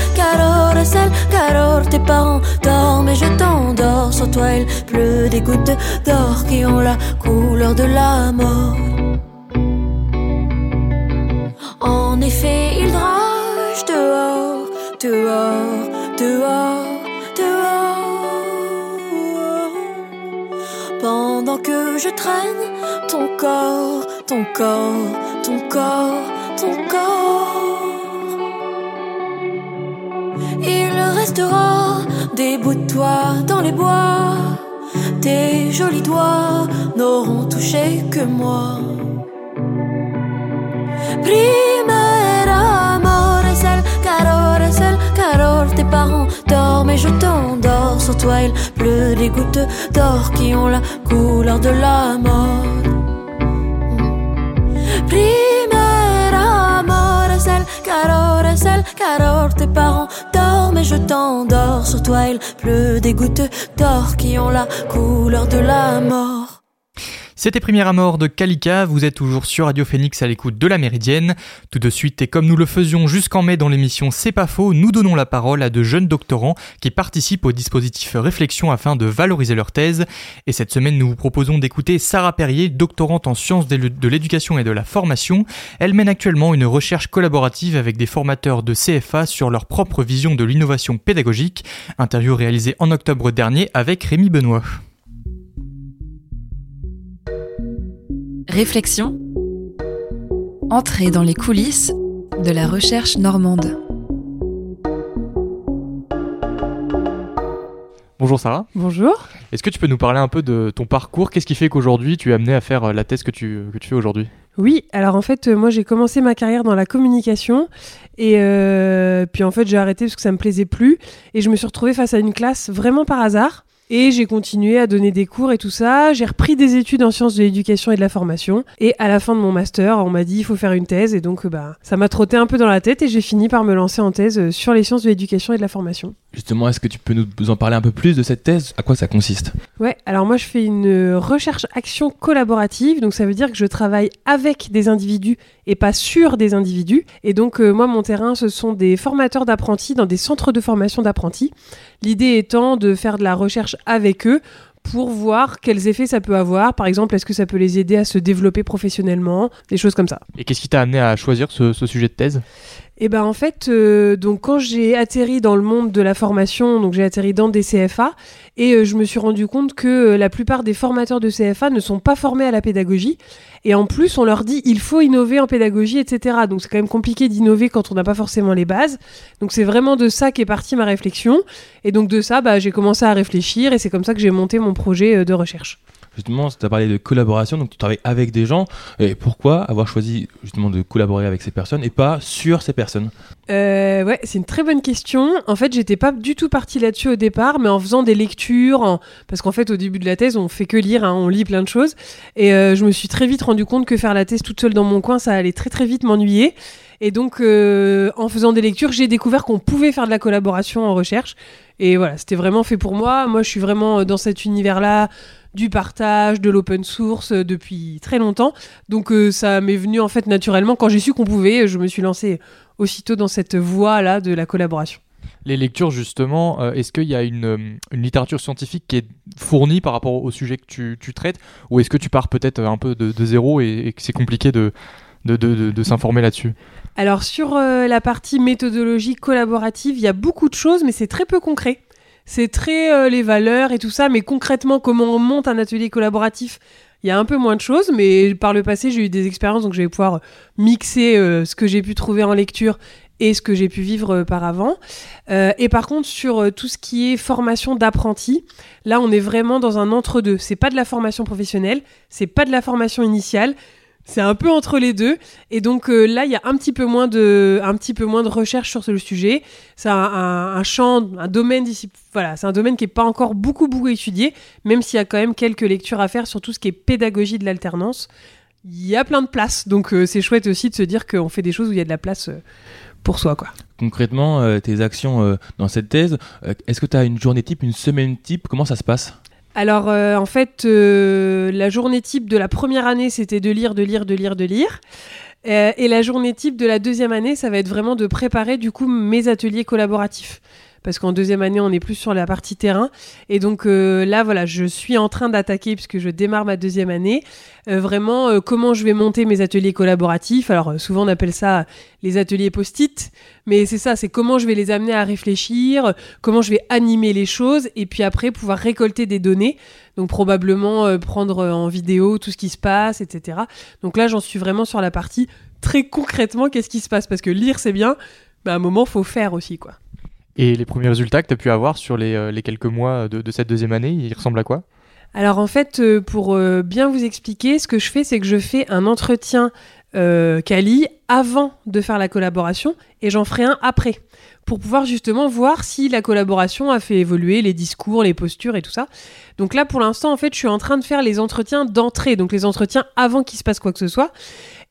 Tes parents dorment et je t'endors. Sur toi, il pleut des gouttes d'or qui ont la couleur de la mort. En effet, il drage dehors, dehors, dehors, dehors. Pendant que je traîne ton corps, ton corps, ton corps, ton corps. Il restera des bouts de toi dans les bois. Tes jolis doigts n'auront touché que moi. Primera amor es el calor. Tes parents dorment et je t'endors. Sur toi, il pleut des gouttes d'or qui ont la couleur de la mort. Calor, es el calor. Tes parents dorment et je t'endors. Sur toi, il pleut des gouttes d'or qui ont la couleur de la mort. C'était Première à mort de Kalika, vous êtes toujours sur Radio Phoenix à l'écoute de la Méridienne. Tout de suite, et comme nous le faisions jusqu'en mai dans l'émission C'est pas faux, nous donnons la parole à de jeunes doctorants qui participent au dispositif Réflexion afin de valoriser leur thèse. Et cette semaine, nous vous proposons d'écouter Sarah Perrier, doctorante en sciences de l'éducation et de la formation. Elle mène actuellement une recherche collaborative avec des formateurs de CFA sur leur propre vision de l'innovation pédagogique. Interview réalisée en octobre dernier avec Rémi Benoît. Réflexion. Entrée dans les coulisses de la recherche normande. Bonjour Sarah. Bonjour. Est-ce que tu peux nous parler un peu de ton parcours? Qu'est-ce qui fait qu'aujourd'hui tu es amené à faire la thèse que tu, que tu fais aujourd'hui? Oui, alors en fait, moi j'ai commencé ma carrière dans la communication et euh, puis en fait j'ai arrêté parce que ça me plaisait plus et je me suis retrouvée face à une classe vraiment par hasard. Et j'ai continué à donner des cours et tout ça. J'ai repris des études en sciences de l'éducation et de la formation. Et à la fin de mon master, on m'a dit il faut faire une thèse. Et donc, bah, ça m'a trotté un peu dans la tête et j'ai fini par me lancer en thèse sur les sciences de l'éducation et de la formation. Justement, est-ce que tu peux nous en parler un peu plus de cette thèse? À quoi ça consiste? Ouais, alors moi je fais une recherche-action collaborative. Donc ça veut dire que je travaille avec des individus et pas sur des individus. Et donc euh, moi mon terrain ce sont des formateurs d'apprentis dans des centres de formation d'apprentis. L'idée étant de faire de la recherche avec eux pour voir quels effets ça peut avoir. Par exemple, est-ce que ça peut les aider à se développer professionnellement, des choses comme ça. Et qu'est-ce qui t'a amené à choisir ce, ce sujet de thèse? Et ben en fait, euh, donc quand j'ai atterri dans le monde de la formation, donc j'ai atterri dans des CFA et euh, je me suis rendu compte que euh, la plupart des formateurs de CFA ne sont pas formés à la pédagogie et en plus on leur dit il faut innover en pédagogie, etc. Donc c'est quand même compliqué d'innover quand on n'a pas forcément les bases. Donc c'est vraiment de ça qu'est partie ma réflexion et donc de ça, bah, j'ai commencé à réfléchir et c'est comme ça que j'ai monté mon projet de recherche justement, tu as parlé de collaboration, donc tu travailles avec des gens. Et pourquoi avoir choisi justement de collaborer avec ces personnes et pas sur ces personnes? Euh, Ouais, c'est une très bonne question. En fait, j'étais pas du tout partie là-dessus au départ, mais en faisant des lectures, parce qu'en fait, au début de la thèse, on fait que lire, hein, on lit plein de choses. Et euh, je me suis très vite rendu compte que faire la thèse toute seule dans mon coin, ça allait très très vite m'ennuyer. Et donc, euh, en faisant des lectures, j'ai découvert qu'on pouvait faire de la collaboration en recherche. Et voilà, c'était vraiment fait pour moi. Moi, je suis vraiment dans cet univers-là du partage, de l'open source euh, depuis très longtemps. Donc euh, ça m'est venu en fait naturellement. Quand j'ai su qu'on pouvait, je me suis lancé aussitôt dans cette voie-là de la collaboration. Les lectures, justement, euh, est-ce qu'il y a une, littérature scientifique qui est fournie par rapport au sujet que tu, traites? Ou est-ce que tu pars peut-être un peu de, zéro et, que c'est compliqué de, de, de s'informer là-dessus? Alors, sur la partie méthodologie collaborative, il y a beaucoup de choses, mais c'est très peu concret. C'est très euh, les valeurs et tout ça, mais concrètement, comment on monte un atelier collaboratif il y a un peu moins de choses, mais par le passé, j'ai eu des expériences, donc je vais pouvoir mixer euh, ce que j'ai pu trouver en lecture et ce que j'ai pu vivre euh, par avant. et par contre, sur tout ce qui est formation d'apprenti, là, on est vraiment dans un entre-deux. C'est pas de la formation professionnelle, c'est pas de la formation initiale. C'est un peu entre les deux. Et donc euh, là, il y a un petit peu moins de, un petit peu moins de recherche sur ce sujet. C'est un, un- champ, un domaine d'ici. Voilà, c'est un domaine qui est pas encore beaucoup, beaucoup étudié, même s'il y a quand même quelques lectures à faire sur tout ce qui est pédagogie de l'alternance. Il y a plein de place. Donc euh, c'est chouette aussi de se dire qu'on fait des choses où il y a de la place euh, pour soi, quoi. Concrètement, tes actions dans cette thèse, est-ce que tu as une journée type, une semaine type? Comment ça se passe? Alors, euh, en fait, euh, la journée type de la première année, c'était de lire, de lire, de lire, de lire. Euh, et la journée type de la deuxième année, ça va être vraiment de préparer, du coup, mes ateliers collaboratifs. Parce qu'en deuxième année, on est plus sur la partie terrain. Et donc euh, là, voilà, je suis en train d'attaquer, puisque je démarre ma deuxième année, euh, vraiment euh, comment je vais monter mes ateliers collaboratifs. Alors, souvent, on appelle ça les ateliers post-it. Mais c'est ça, c'est comment je vais les amener à réfléchir, comment je vais animer les choses, et puis après, pouvoir récolter des données. Donc probablement prendre en vidéo tout ce qui se passe, etc. Donc là, j'en suis vraiment sur la partie très concrètement, qu'est-ce qui se passe? Parce que lire, c'est bien, mais à un moment, faut faire aussi, quoi. Et les premiers résultats que tu as pu avoir sur les, euh, les quelques mois de, de cette deuxième année, ils ressemblent à quoi? Alors en fait, euh, pour euh, bien vous expliquer, ce que je fais, c'est que je fais un entretien euh, Kali avant de faire la collaboration et j'en ferai un après pour pouvoir justement voir si la collaboration a fait évoluer les discours, les postures et tout ça. Donc là, pour l'instant, en fait, je suis en train de faire les entretiens d'entrée, donc les entretiens avant qu'il se passe quoi que ce soit.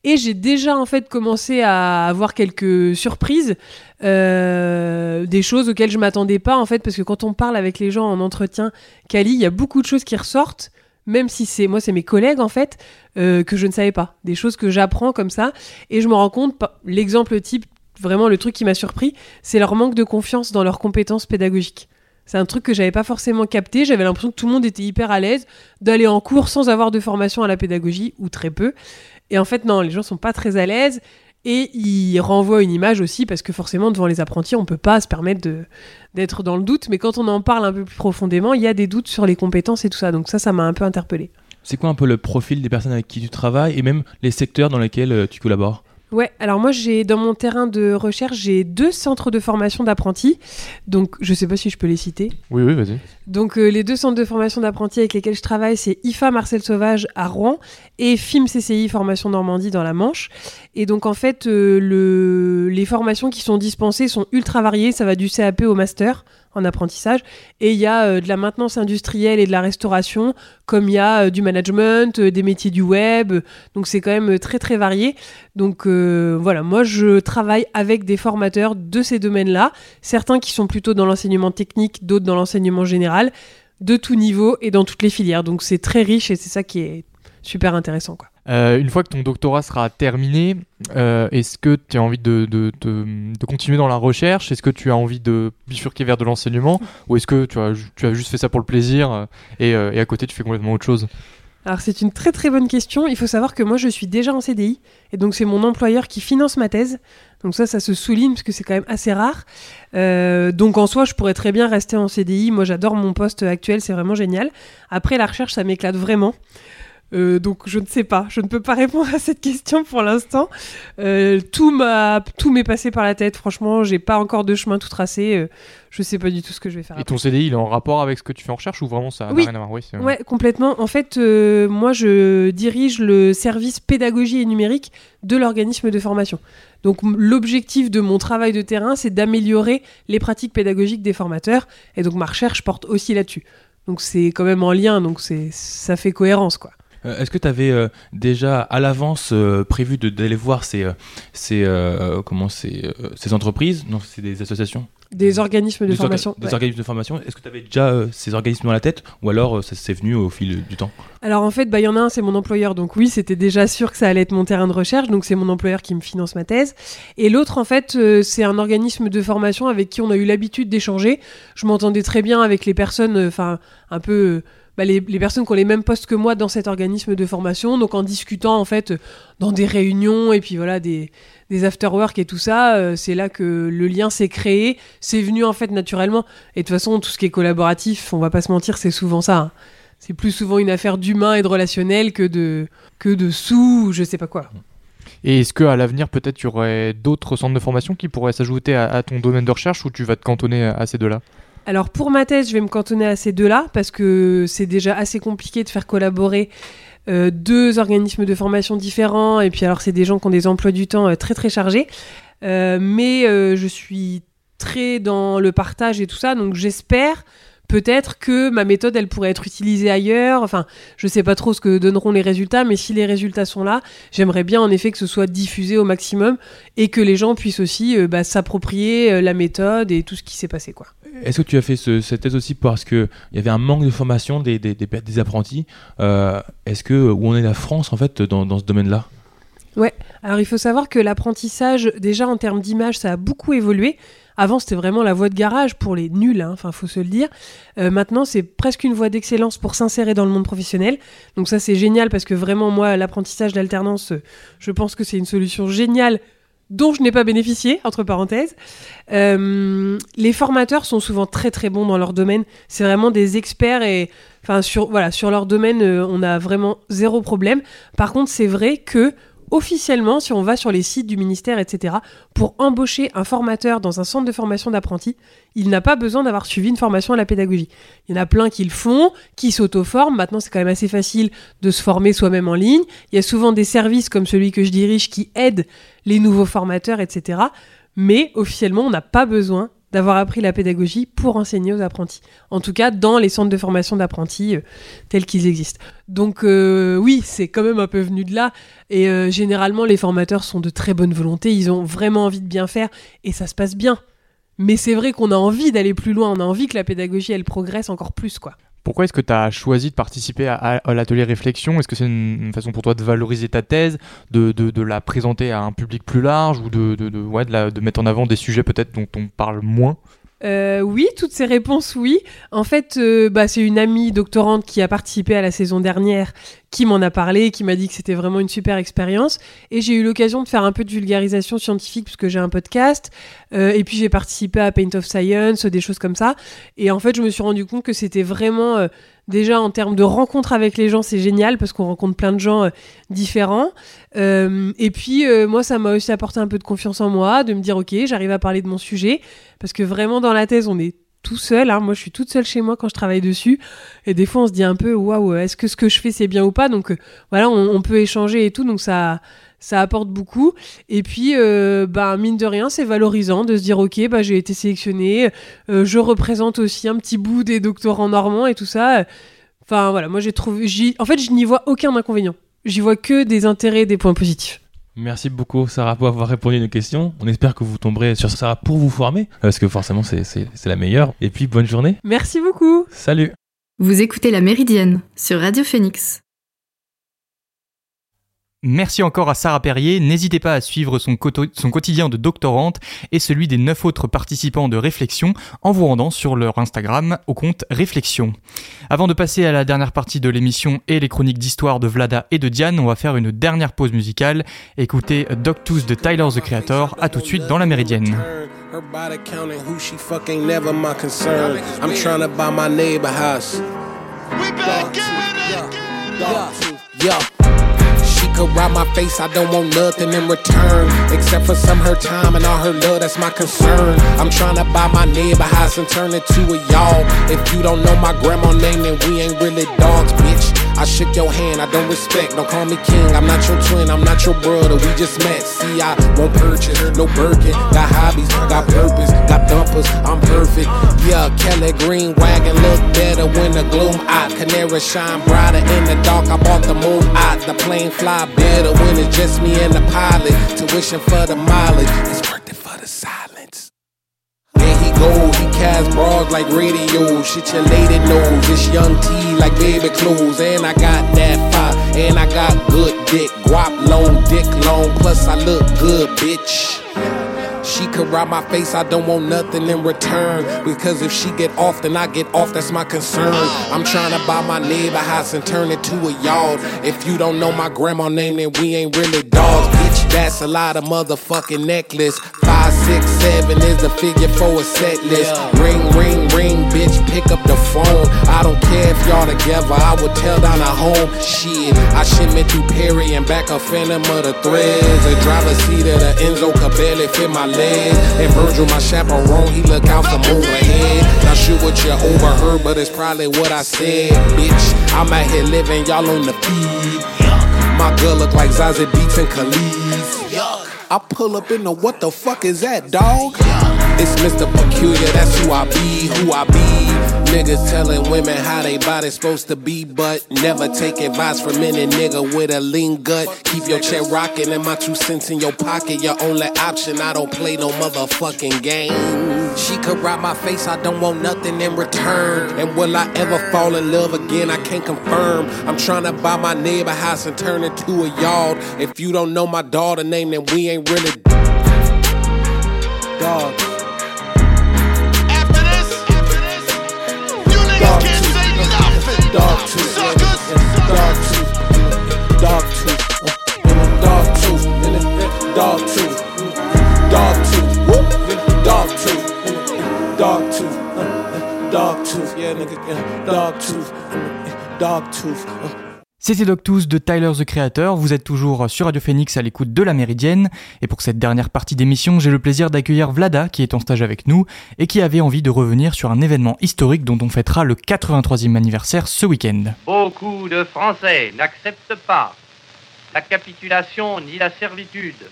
Et j'ai déjà en fait commencé à avoir quelques surprises, euh, des choses auxquelles je m'attendais pas en fait, parce que quand on parle avec les gens en entretien, Kali, il y a beaucoup de choses qui ressortent, même si c'est moi, c'est mes collègues en fait, euh, que je ne savais pas, des choses que j'apprends comme ça, et je me rends compte, l'exemple type, vraiment le truc qui m'a surpris, c'est leur manque de confiance dans leurs compétences pédagogiques. C'est un truc que j'avais pas forcément capté. J'avais l'impression que tout le monde était hyper à l'aise d'aller en cours sans avoir de formation à la pédagogie ou très peu. Et en fait, non, les gens sont pas très à l'aise et ils renvoient une image aussi parce que forcément, devant les apprentis, on peut pas se permettre de d'être dans le doute. Mais quand on en parle un peu plus profondément, il y a des doutes sur les compétences et tout ça. Donc ça, ça m'a un peu interpellé. C'est quoi un peu le profil des personnes avec qui tu travailles et même les secteurs dans lesquels euh, tu collabores? Ouais, alors moi j'ai dans mon terrain de recherche, j'ai deux centres de formation d'apprentis. Donc je sais pas si je peux les citer. Oui, oui, vas-y. Donc euh, les deux centres de formation d'apprentis avec lesquels je travaille, c'est IFA Marcel Sauvage à Rouen et FIM CCI Formation Normandie dans la Manche. Et donc en fait, euh, le... les formations qui sont dispensées sont ultra variées, ça va du CAP au master en apprentissage. Et il y a euh, de la maintenance industrielle et de la restauration, comme il y a du management, des métiers du web. Donc c'est quand même très très varié. Donc voilà, moi je travaille avec des formateurs de ces domaines-là, certains qui sont plutôt dans l'enseignement technique, d'autres dans l'enseignement général, de tout niveau et dans toutes les filières. Donc c'est très riche et c'est ça qui est super intéressant. Quoi. Euh, une fois que ton doctorat sera terminé, euh, est-ce que tu as envie de, de, de- de continuer dans la recherche? Est-ce que tu as envie de bifurquer vers de l'enseignement? Ou est-ce que tu as, ju- tu as juste fait ça pour le plaisir euh, et, et à côté tu fais complètement autre chose? Alors c'est une très très bonne question. Il faut savoir que moi je suis déjà en CDI et donc c'est mon employeur qui finance ma thèse. Donc ça, ça se souligne parce que c'est quand même assez rare. Euh, donc en soi, je pourrais très bien rester en CDI. Moi, j'adore mon poste actuel, c'est vraiment génial. Après, la recherche, ça m'éclate vraiment. Euh, donc je ne sais pas, je ne peux pas (laughs) répondre à cette question pour l'instant. Euh, tout m'a, tout m'est passé par la tête. Franchement, j'ai pas encore de chemin tout tracé. Euh, je sais pas du tout ce que je vais faire. Et après. ton CDI, il est en rapport avec ce que tu fais en recherche ou vraiment ça n'a Oui. rien à voir? Oui, Ouais, complètement. En fait, euh, moi, je dirige le service pédagogie et numérique de l'organisme de formation. Donc, l'objectif de mon travail de terrain, c'est d'améliorer les pratiques pédagogiques des formateurs. Et donc, ma recherche porte aussi là-dessus. Donc, c'est quand même en lien. Donc, c'est, ça fait cohérence, quoi. Euh, Est-ce que tu avais déjà à l'avance euh, prévu d'aller voir ces, euh, ces, euh, comment, ces, euh, ces entreprises? Non, c'est des associations Des organismes de Des orga- formation. Des ouais. organismes de formation. Est-ce que tu avais déjà euh, ces organismes dans la tête? Ou alors euh, ça s'est venu au fil du temps? Alors en fait, bah, il y en a un, c'est mon employeur. Donc oui, c'était déjà sûr que ça allait être mon terrain de recherche. Donc c'est mon employeur qui me finance ma thèse. Et l'autre, en fait, euh, c'est un organisme de formation avec qui on a eu l'habitude d'échanger. Je m'entendais très bien avec les personnes, euh, enfin, un peu... bah, les, personnes qui ont les mêmes postes que moi dans cet organisme de formation. Donc en discutant, en fait, dans des réunions et puis voilà, des, des after-work et tout ça, euh, c'est là que le lien s'est créé. C'est venu, en fait, naturellement. Et de toute façon, tout ce qui est collaboratif, on va pas se mentir, c'est souvent ça. hein. C'est plus souvent une affaire d'humain et de relationnel que de, que de sous, ou je sais pas quoi. Et est-ce qu'à l'avenir, peut-être, tu aurais d'autres centres de formation qui pourraient s'ajouter à, ton domaine de recherche ou tu vas te cantonner à ces deux-là? Alors pour ma thèse, je vais me cantonner à ces deux-là parce que c'est déjà assez compliqué de faire collaborer euh, deux organismes de formation différents et puis alors c'est des gens qui ont des emplois du temps euh, très très chargés. Euh, mais je suis très dans le partage et tout ça, donc j'espère peut-être que ma méthode elle pourrait être utilisée ailleurs. Enfin, je sais pas trop ce que donneront les résultats, mais si les résultats sont là, j'aimerais bien en effet que ce soit diffusé au maximum et que les gens puissent aussi bah, s'approprier la méthode et tout ce qui s'est passé quoi. Est-ce que tu as fait ce- cette thèse aussi parce qu'il y avait un manque de formation des, apprentis Euh, Est-ce que où en est la France en fait dans, ce domaine-là? Alors il faut savoir que l'apprentissage, déjà en termes d'image, ça a beaucoup évolué. Avant, c'était vraiment la voie de garage pour les nuls, hein, enfin, faut se le dire. Euh, maintenant, c'est presque une voie d'excellence pour s'insérer dans le monde professionnel. Donc ça, c'est génial parce que vraiment, moi, l'apprentissage d'alternance, euh, je pense que c'est une solution géniale dont je n'ai pas bénéficié, entre parenthèses. Euh, les formateurs sont souvent très très bons dans leur domaine. C'est vraiment des experts et sur leur domaine, euh, on a vraiment zéro problème. Par contre, c'est vrai que officiellement, si on va sur les sites du ministère, etc., pour embaucher un formateur dans un centre de formation d'apprentis, il n'a pas besoin d'avoir suivi une formation à la pédagogie. Il y en a plein qui le font, qui s'auto-forment. Maintenant, c'est quand même assez facile de se former soi-même en ligne. Il y a souvent des services comme celui que je dirige qui aident les nouveaux formateurs, etc. Mais officiellement, on n'a pas besoin d'avoir appris la pédagogie pour enseigner aux apprentis. En tout cas, dans les centres de formation d'apprentis euh, tels qu'ils existent. Donc euh, oui, c'est quand même un peu venu de là. Et euh, généralement, les formateurs sont de très bonne volonté. Ils ont vraiment envie de bien faire et ça se passe bien. Mais c'est vrai qu'on a envie d'aller plus loin. On a envie que la pédagogie, elle progresse encore plus, quoi. Pourquoi est-ce que tu as choisi de participer à, l'atelier réflexion? Est-ce que c'est une, façon pour toi de valoriser ta thèse, de, la présenter à un public plus large ou de, de mettre en avant des sujets peut-être dont on parle moins? Euh, oui, toutes ces réponses, oui. En fait, euh, bah, c'est une amie doctorante qui a participé à la saison dernière qui m'en a parlé, qui m'a dit que c'était vraiment une super expérience. Et j'ai eu l'occasion de faire un peu de vulgarisation scientifique puisque j'ai un podcast. Euh, et puis j'ai participé à Paint of Science, des choses comme ça. Et en fait, je me suis rendu compte que c'était vraiment, déjà en termes de rencontre avec les gens, c'est génial parce qu'on rencontre plein de gens euh, différents. Euh, et puis, euh, moi, ça m'a aussi apporté un peu de confiance en moi, de me dire, OK, j'arrive à parler de mon sujet. Parce que vraiment, dans la thèse, on est tout seul. hein. Moi, je suis toute seule chez moi quand je travaille dessus. Et des fois, on se dit un peu, waouh, est-ce que ce que je fais, c'est bien ou pas? Donc, voilà, on, on peut échanger et tout. Donc, ça, ça apporte beaucoup. Et puis, euh, bah, mine de rien, c'est valorisant de se dire, OK, bah, j'ai été sélectionné. Euh, je représente aussi un petit bout des doctorants normands et tout ça. Enfin, voilà, moi, j'ai trouvé. j'y- En fait, je n'y vois aucun inconvénient. J'y vois que des intérêts et des points positifs. Merci beaucoup Sarah pour avoir répondu à nos questions. On espère que vous tomberez sur Sarah pour vous former, parce que forcément c'est- c'est c'est la meilleure. Et puis bonne journée. Merci beaucoup. Salut Vous écoutez La Méridienne sur Radio Phoenix. Merci encore à Sarah Perrier. N'hésitez pas à suivre son, quotidien de doctorante et celui des neuf autres participants de Réflexion en vous rendant sur leur Instagram au compte Réflexion. Avant de passer à la dernière partie de l'émission et les chroniques d'histoire de Vlada et de Diane, on va faire une dernière pause musicale. Écoutez Dogtooth de Tyler the Creator. À tout de suite dans la Méridienne. Could ride my face, I don't want nothing in return. Except for some her time and all her love, that's my concern. I'm trying to buy my neighbor house and turn it to a y'all. If you don't know my grandma name, then we ain't really dogs, bitch. I shook your hand, I don't respect. Don't call me king, I'm not your twin, I'm not your brother. We just met. See, I won't purchase, no Birkin. Got hobbies, got purpose, got dumpers, I'm perfect. Yeah, Kelly Green wagon look better when the gloom out. Canary shine brighter in the dark. I bought the moon out. The plane fly better when it's just me and the pilot. Tuition for the mileage, it's worth it for the silence. There he go, he cast bras like radio. Shit your lady knows. It's young T like baby clothes. And I got that fire. And I got good dick. Guap long, dick long. Plus I look good, bitch. She could rob my face, I don't want nothing in return. Because if she get off, then I get off, that's my concern. I'm trying to buy my neighbor house and turn it to a yard. If you don't know my grandma name, then we ain't really dogs, bitch. That's a lot of motherfucking necklace. Five six seven is the figure for a set list. Ring, ring, ring, bitch, pick up the phone. I don't care if y'all together, I would tell down at home. Shit, I shipment through Perry and back a phantom of the threads. The driver's seat of the Enzo could barely fit my And Virgil, my chaperone, he look out from overhead. Not sure what you overheard, but it's probably what I said, bitch. I'm out here living, y'all on the feed. My girl look like Zazie Beats and Khalees. I pull up in the what the fuck is that, dog? It's Mr. Peculiar, that's who I be, who I be. Niggas telling women how they body supposed to be, but never take advice from any nigga with a lean gut. Keep your check rocking and my two cents in your pocket. Your only option, I don't play no motherfucking game. She could ride my face, I don't want nothing in return. And will I ever fall in love again? I can't confirm. I'm trying to buy my neighbor house and turn it to a yard. If you don't know my daughter name, then we ain't really dogs. After this, you niggas can't say nothing. Dog tooth, dog tooth, dog tooth, dog tooth, dog tooth, dog tooth, dog tooth, yeah nigga, yeah, dog tooth, dog tooth. C'était Dogtooth de Tyler the Creator, vous êtes toujours sur Radio Phoenix à l'écoute de la Méridienne, et pour cette dernière partie d'émission, j'ai le plaisir d'accueillir Vlada qui est en stage avec nous et qui avait envie de revenir sur un événement historique dont on fêtera le 83e anniversaire ce week-end. Beaucoup de Français n'acceptent pas la capitulation ni la servitude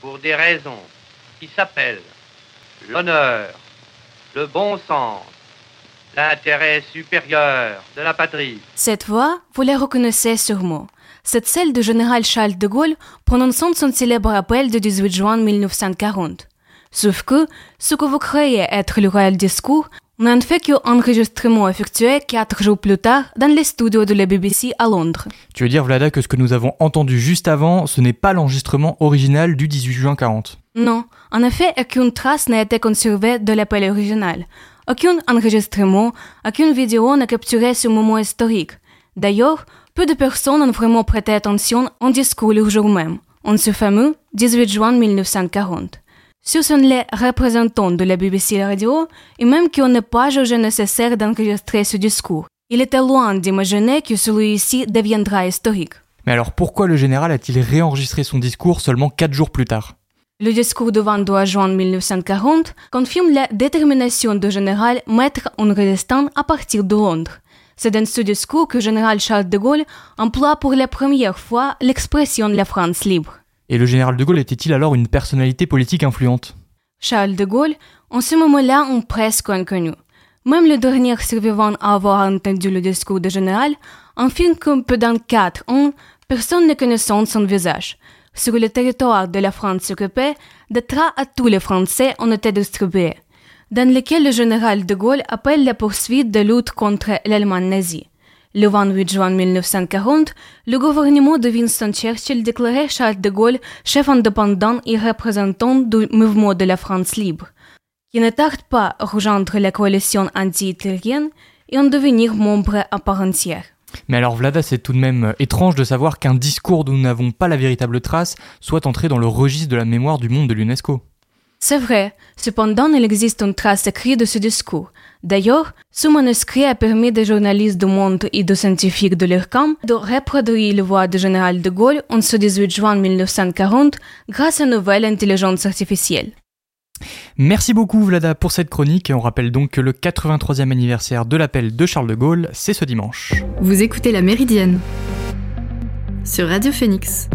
pour des raisons qui s'appellent l'honneur, le bon sens, l'intérêt supérieur de la patrie. Cette voix, vous la reconnaissez sûrement. C'est celle du général Charles de Gaulle prononçant son célèbre appel du 18 juin 1940. Sauf que, ce que vous croyez être le réel discours n'a fait qu'enregistrement effectué quatre jours plus tard dans les studios de la BBC à Londres. Tu veux dire Vlada que ce que nous avons entendu juste avant, ce n'est pas l'enregistrement original du 18 juin 40 Non, en effet, aucune trace n'a été conservée de l'appel original. Aucun enregistrement, aucune vidéo n'a capturé ce moment historique. D'ailleurs, peu de personnes ont vraiment prêté attention au discours le jour même, en ce fameux 18 juin 1940. Ce sont les représentants de la BBC Radio, et même qu'on n'a pas jugé nécessaire d'enregistrer ce discours. Il était loin d'imaginer que celui-ci deviendra historique. Mais alors pourquoi le général a-t-il réenregistré son discours seulement 4 jours plus tard? Le discours du 22 juin 1940 confirme la détermination du général mettre résistance à partir de Londres. C'est dans ce discours que le général Charles de Gaulle emploie pour la première fois l'expression la France libre. Et le général de Gaulle était-il alors une personnalité politique influente? Charles de Gaulle, en ce moment-là, est presque inconnu. Même le dernier survivant à avoir entendu le discours du général affirme que pendant quatre ans, personne ne connaissant son visage. Sur le territoire de la France occupée, des traits à tous les Français ont été distribués, dans lesquels le général de Gaulle appelle la poursuite de lutte contre l'Allemagne nazie. Le 28 juin 1940, le gouvernement de Winston Churchill déclarait Charles de Gaulle chef indépendant et représentant du mouvement de la France libre, qui ne tarde pas à rejoindre la coalition anti-hitlérienne et en devenir membre à part entière. Mais alors Vlada, c'est tout de même étrange de savoir qu'un discours dont nous n'avons pas la véritable trace soit entré dans le registre de la mémoire du monde de l'UNESCO. C'est vrai, cependant il existe une trace écrite de ce discours. D'ailleurs, ce manuscrit a permis des journalistes du monde et des scientifiques de leur camp de reproduire la voix du général de Gaulle en ce 18 juin 1940 grâce à une nouvelle intelligence artificielle. Merci beaucoup Vlada pour cette chronique et on rappelle donc que le 83e anniversaire de l'appel de Charles de Gaulle, c'est ce dimanche. Vous écoutez La Méridienne sur Radio Phoenix.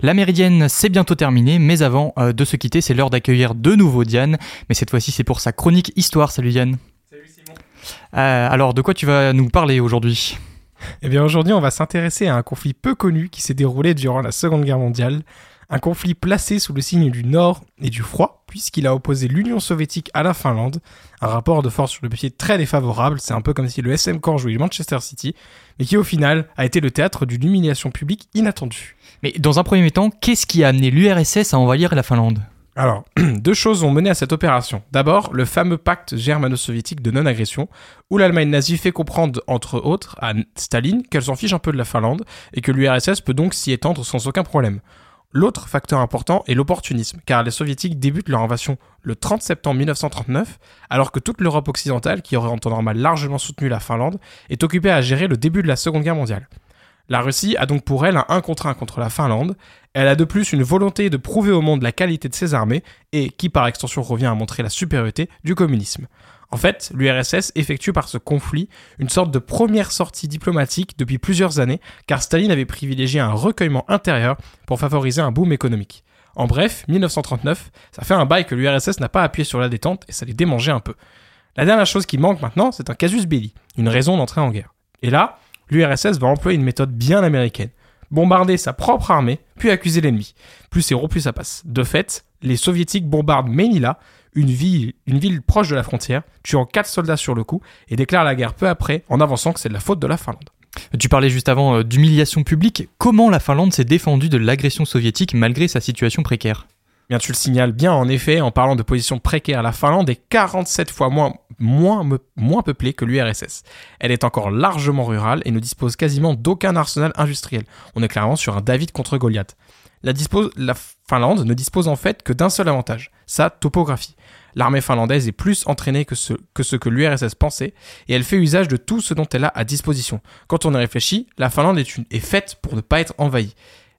La méridienne, c'est bientôt terminé, mais avant euh, de se quitter, c'est l'heure d'accueillir de nouveau Diane. Mais cette fois-ci, c'est pour sa chronique histoire. Salut Diane. Salut Simon. Euh, alors, de quoi tu vas nous parler aujourd'hui? Eh bien, aujourd'hui, on va s'intéresser à un conflit peu connu qui s'est déroulé durant la Seconde Guerre mondiale. Un conflit placé sous le signe du Nord et du froid, puisqu'il a opposé l'Union soviétique à la Finlande. Un rapport de force sur le papier très défavorable, c'est un peu comme si le SM Corps jouait Manchester City, mais qui au final a été le théâtre d'une humiliation publique inattendue. Mais dans un premier temps, qu'est-ce qui a amené l'URSS à envahir la Finlande? Alors, (clears throat) deux choses ont mené à cette opération. D'abord, le fameux pacte germano-soviétique de non-agression, où l'Allemagne nazie fait comprendre, entre autres, à Staline qu'elle s'en fiche un peu de la Finlande, et que l'URSS peut donc s'y étendre sans aucun problème. L'autre facteur important est l'opportunisme, car les soviétiques débutent leur invasion le 30 septembre 1939, alors que toute l'Europe occidentale, qui aurait en temps normal largement soutenu la Finlande, est occupée à gérer le début de la Seconde Guerre mondiale. La Russie a donc pour elle un 1 contre 1 contre la Finlande, elle a de plus une volonté de prouver au monde la qualité de ses armées, et qui par extension revient à montrer la supériorité du communisme. En fait, l'URSS effectue par ce conflit une sorte de première sortie diplomatique depuis plusieurs années, car Staline avait privilégié un recueillement intérieur pour favoriser un boom économique. En bref, 1939, ça fait un bail que l'URSS n'a pas appuyé sur la détente et ça les démangeait un peu. La dernière chose qui manque maintenant, c'est un casus belli, une raison d'entrer en guerre. Et là, l'URSS va employer une méthode bien américaine. Bombarder sa propre armée, puis accuser l'ennemi. Plus c'est gros, plus ça passe. De fait, les soviétiques bombardent Manila, une ville, une ville proche de la frontière, tuant quatre soldats sur le coup, et déclarent la guerre peu après, en avançant que c'est de la faute de la Finlande. Tu parlais juste avant euh, d'humiliation publique. Comment la Finlande s'est défendue de l'agression soviétique malgré sa situation précaire? Bien, tu le signales bien, en effet, en parlant de position précaire, la Finlande est 47 fois moins, moins peuplée que l'URSS. Elle est encore largement rurale et ne dispose quasiment d'aucun arsenal industriel. On est clairement sur un David contre Goliath. La, Finlande ne dispose en fait que d'un seul avantage, sa topographie. L'armée finlandaise est plus entraînée que ce que, l'URSS pensait, et elle fait usage de tout ce dont elle a à disposition. Quand on y réfléchit, la Finlande est faite pour ne pas être envahie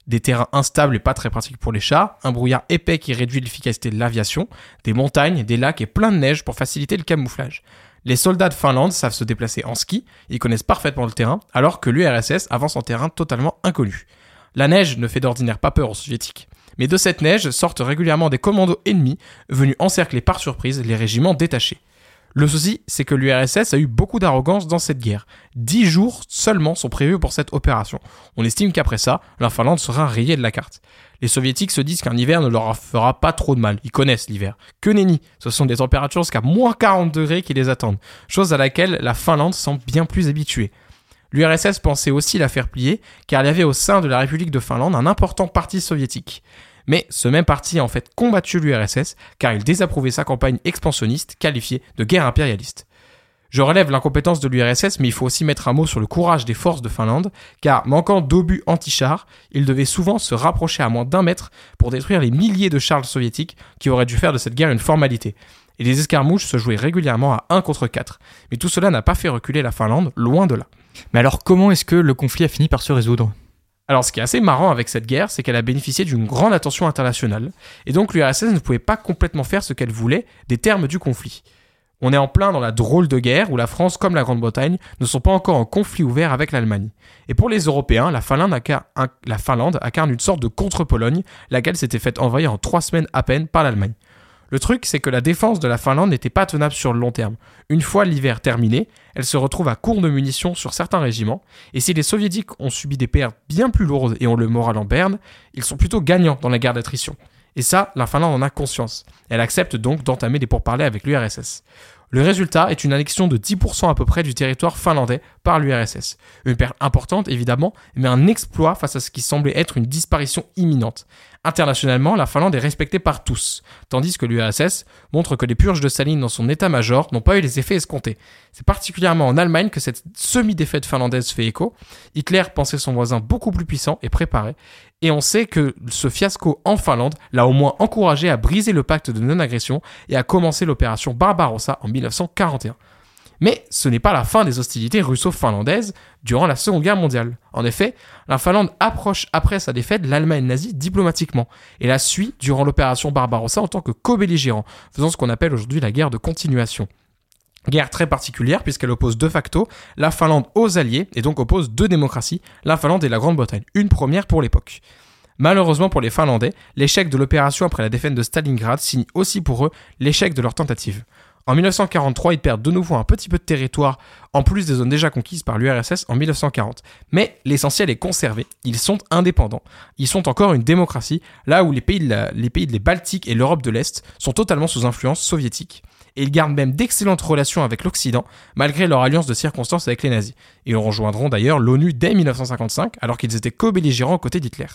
des terrains instables et pas très pratiques pour les chars, un brouillard épais qui réduit l'efficacité de l'aviation, des montagnes, des lacs et plein de neige pour faciliter le camouflage. Les soldats de Finlande savent se déplacer en ski, ils connaissent parfaitement le terrain, alors que l'URSS avance en terrain totalement inconnu. La neige ne fait d'ordinaire pas peur aux soviétiques. Mais de cette neige sortent régulièrement des commandos ennemis venus encercler par surprise les régiments détachés. Le souci, c'est que l'URSS a eu beaucoup d'arrogance dans cette guerre. Dix jours seulement sont prévus pour cette opération. On estime qu'après ça, la Finlande sera rayée de la carte. Les soviétiques se disent qu'un hiver ne leur fera pas trop de mal. Ils connaissent l'hiver. Que nenni Ce sont des températures jusqu'à moins 40 degrés qui les attendent. Chose à laquelle la Finlande semble bien plus habituée. L'URSS pensait aussi la faire plier, car il y avait au sein de la République de Finlande un important parti soviétique. Mais ce même parti a en fait combattu l'URSS, car il désapprouvait sa campagne expansionniste, qualifiée de guerre impérialiste. Je relève l'incompétence de l'URSS, mais il faut aussi mettre un mot sur le courage des forces de Finlande, car manquant d'obus anti-chars, ils devaient souvent se rapprocher à moins d'un mètre pour détruire les milliers de chars soviétiques qui auraient dû faire de cette guerre une formalité. Et les escarmouches se jouaient régulièrement à 1 contre 4. Mais tout cela n'a pas fait reculer la Finlande, loin de là. Mais alors comment est-ce que le conflit a fini par se résoudre? Alors, ce qui est assez marrant avec cette guerre, c'est qu'elle a bénéficié d'une grande attention internationale, et donc l'URSS ne pouvait pas complètement faire ce qu'elle voulait des termes du conflit. On est en plein dans la drôle de guerre où la France comme la Grande-Bretagne ne sont pas encore en conflit ouvert avec l'Allemagne. Et pour les Européens, la Finlande, incarne une sorte de contre-Pologne, laquelle s'était faite envahir en trois semaines à peine par l'Allemagne. Le truc, c'est que la défense de la Finlande n'était pas tenable sur le long terme. Une fois l'hiver terminé, elle se retrouve à court de munitions sur certains régiments, et si les soviétiques ont subi des pertes bien plus lourdes et ont le moral en berne, ils sont plutôt gagnants dans la guerre d'attrition. Et ça, la Finlande en a conscience. Elle accepte donc d'entamer des pourparlers avec l'URSS. Le résultat est une annexion de 10% à peu près du territoire finlandais par l'URSS. Une perte importante évidemment, mais un exploit face à ce qui semblait être une disparition imminente. Internationalement, la Finlande est respectée par tous, tandis que l'URSS montre que les purges de Staline dans son état-major n'ont pas eu les effets escomptés. C'est particulièrement en Allemagne que cette semi-défaite finlandaise fait écho. Hitler pensait son voisin beaucoup plus puissant et préparé, et on sait que ce fiasco en Finlande l'a au moins encouragé à briser le pacte de non-agression et à commencer l'opération Barbarossa en 1941. Mais ce n'est pas la fin des hostilités russo-finlandaises durant la Seconde Guerre mondiale. En effet, la Finlande approche après sa défaite l'Allemagne nazie diplomatiquement et la suit durant l'opération Barbarossa en tant que co-belligérant, faisant ce qu'on appelle aujourd'hui la guerre de continuation. Guerre très particulière puisqu'elle oppose de facto la Finlande aux Alliés et donc oppose deux démocraties, la Finlande et la Grande-Bretagne, une première pour l'époque. Malheureusement pour les Finlandais, l'échec de l'opération après la défaite de Stalingrad signe aussi pour eux l'échec de leur tentative. En 1943, ils perdent de nouveau un petit peu de territoire, en plus des zones déjà conquises par l'URSS en 1940. Mais l'essentiel est conservé, ils sont indépendants. Ils sont encore une démocratie, là où les pays de, les pays de les Baltiques et l'Europe de l'Est sont totalement sous influence soviétique. Et ils gardent même d'excellentes relations avec l'Occident, malgré leur alliance de circonstances avec les nazis. Ils rejoindront d'ailleurs l'ONU dès 1955, alors qu'ils étaient co-belligérants aux côtés d'Hitler.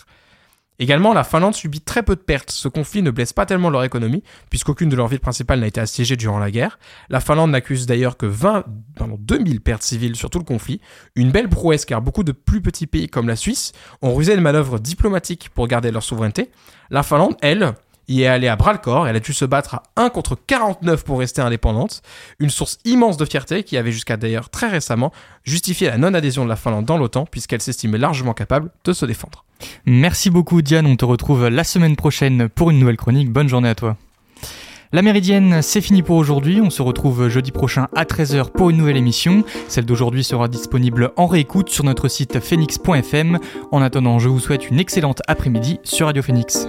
Également, la Finlande subit très peu de pertes. Ce conflit ne blesse pas tellement leur économie, puisqu'aucune de leurs villes principales n'a été assiégée durant la guerre. La Finlande n'accuse d'ailleurs que 20, pardon, 2000 pertes civiles sur tout le conflit. Une belle prouesse, car beaucoup de plus petits pays comme la Suisse ont rusé de manœuvres diplomatiques pour garder leur souveraineté. La Finlande, elle, y est allée à bras le corps. Elle a dû se battre à 1 contre 49 pour rester indépendante. Une source immense de fierté qui avait jusqu'à d'ailleurs très récemment justifié la non-adhésion de la Finlande dans l'OTAN, puisqu'elle s'estimait largement capable de se défendre. Merci beaucoup Diane, on te retrouve la semaine prochaine pour une nouvelle chronique. Bonne journée à toi. La Méridienne, c'est fini pour aujourd'hui. On se retrouve jeudi prochain à 13h pour une nouvelle émission. Celle d'aujourd'hui sera disponible en réécoute sur notre site phoenix.fm. En attendant, je vous souhaite une excellente après-midi sur Radio Phoenix.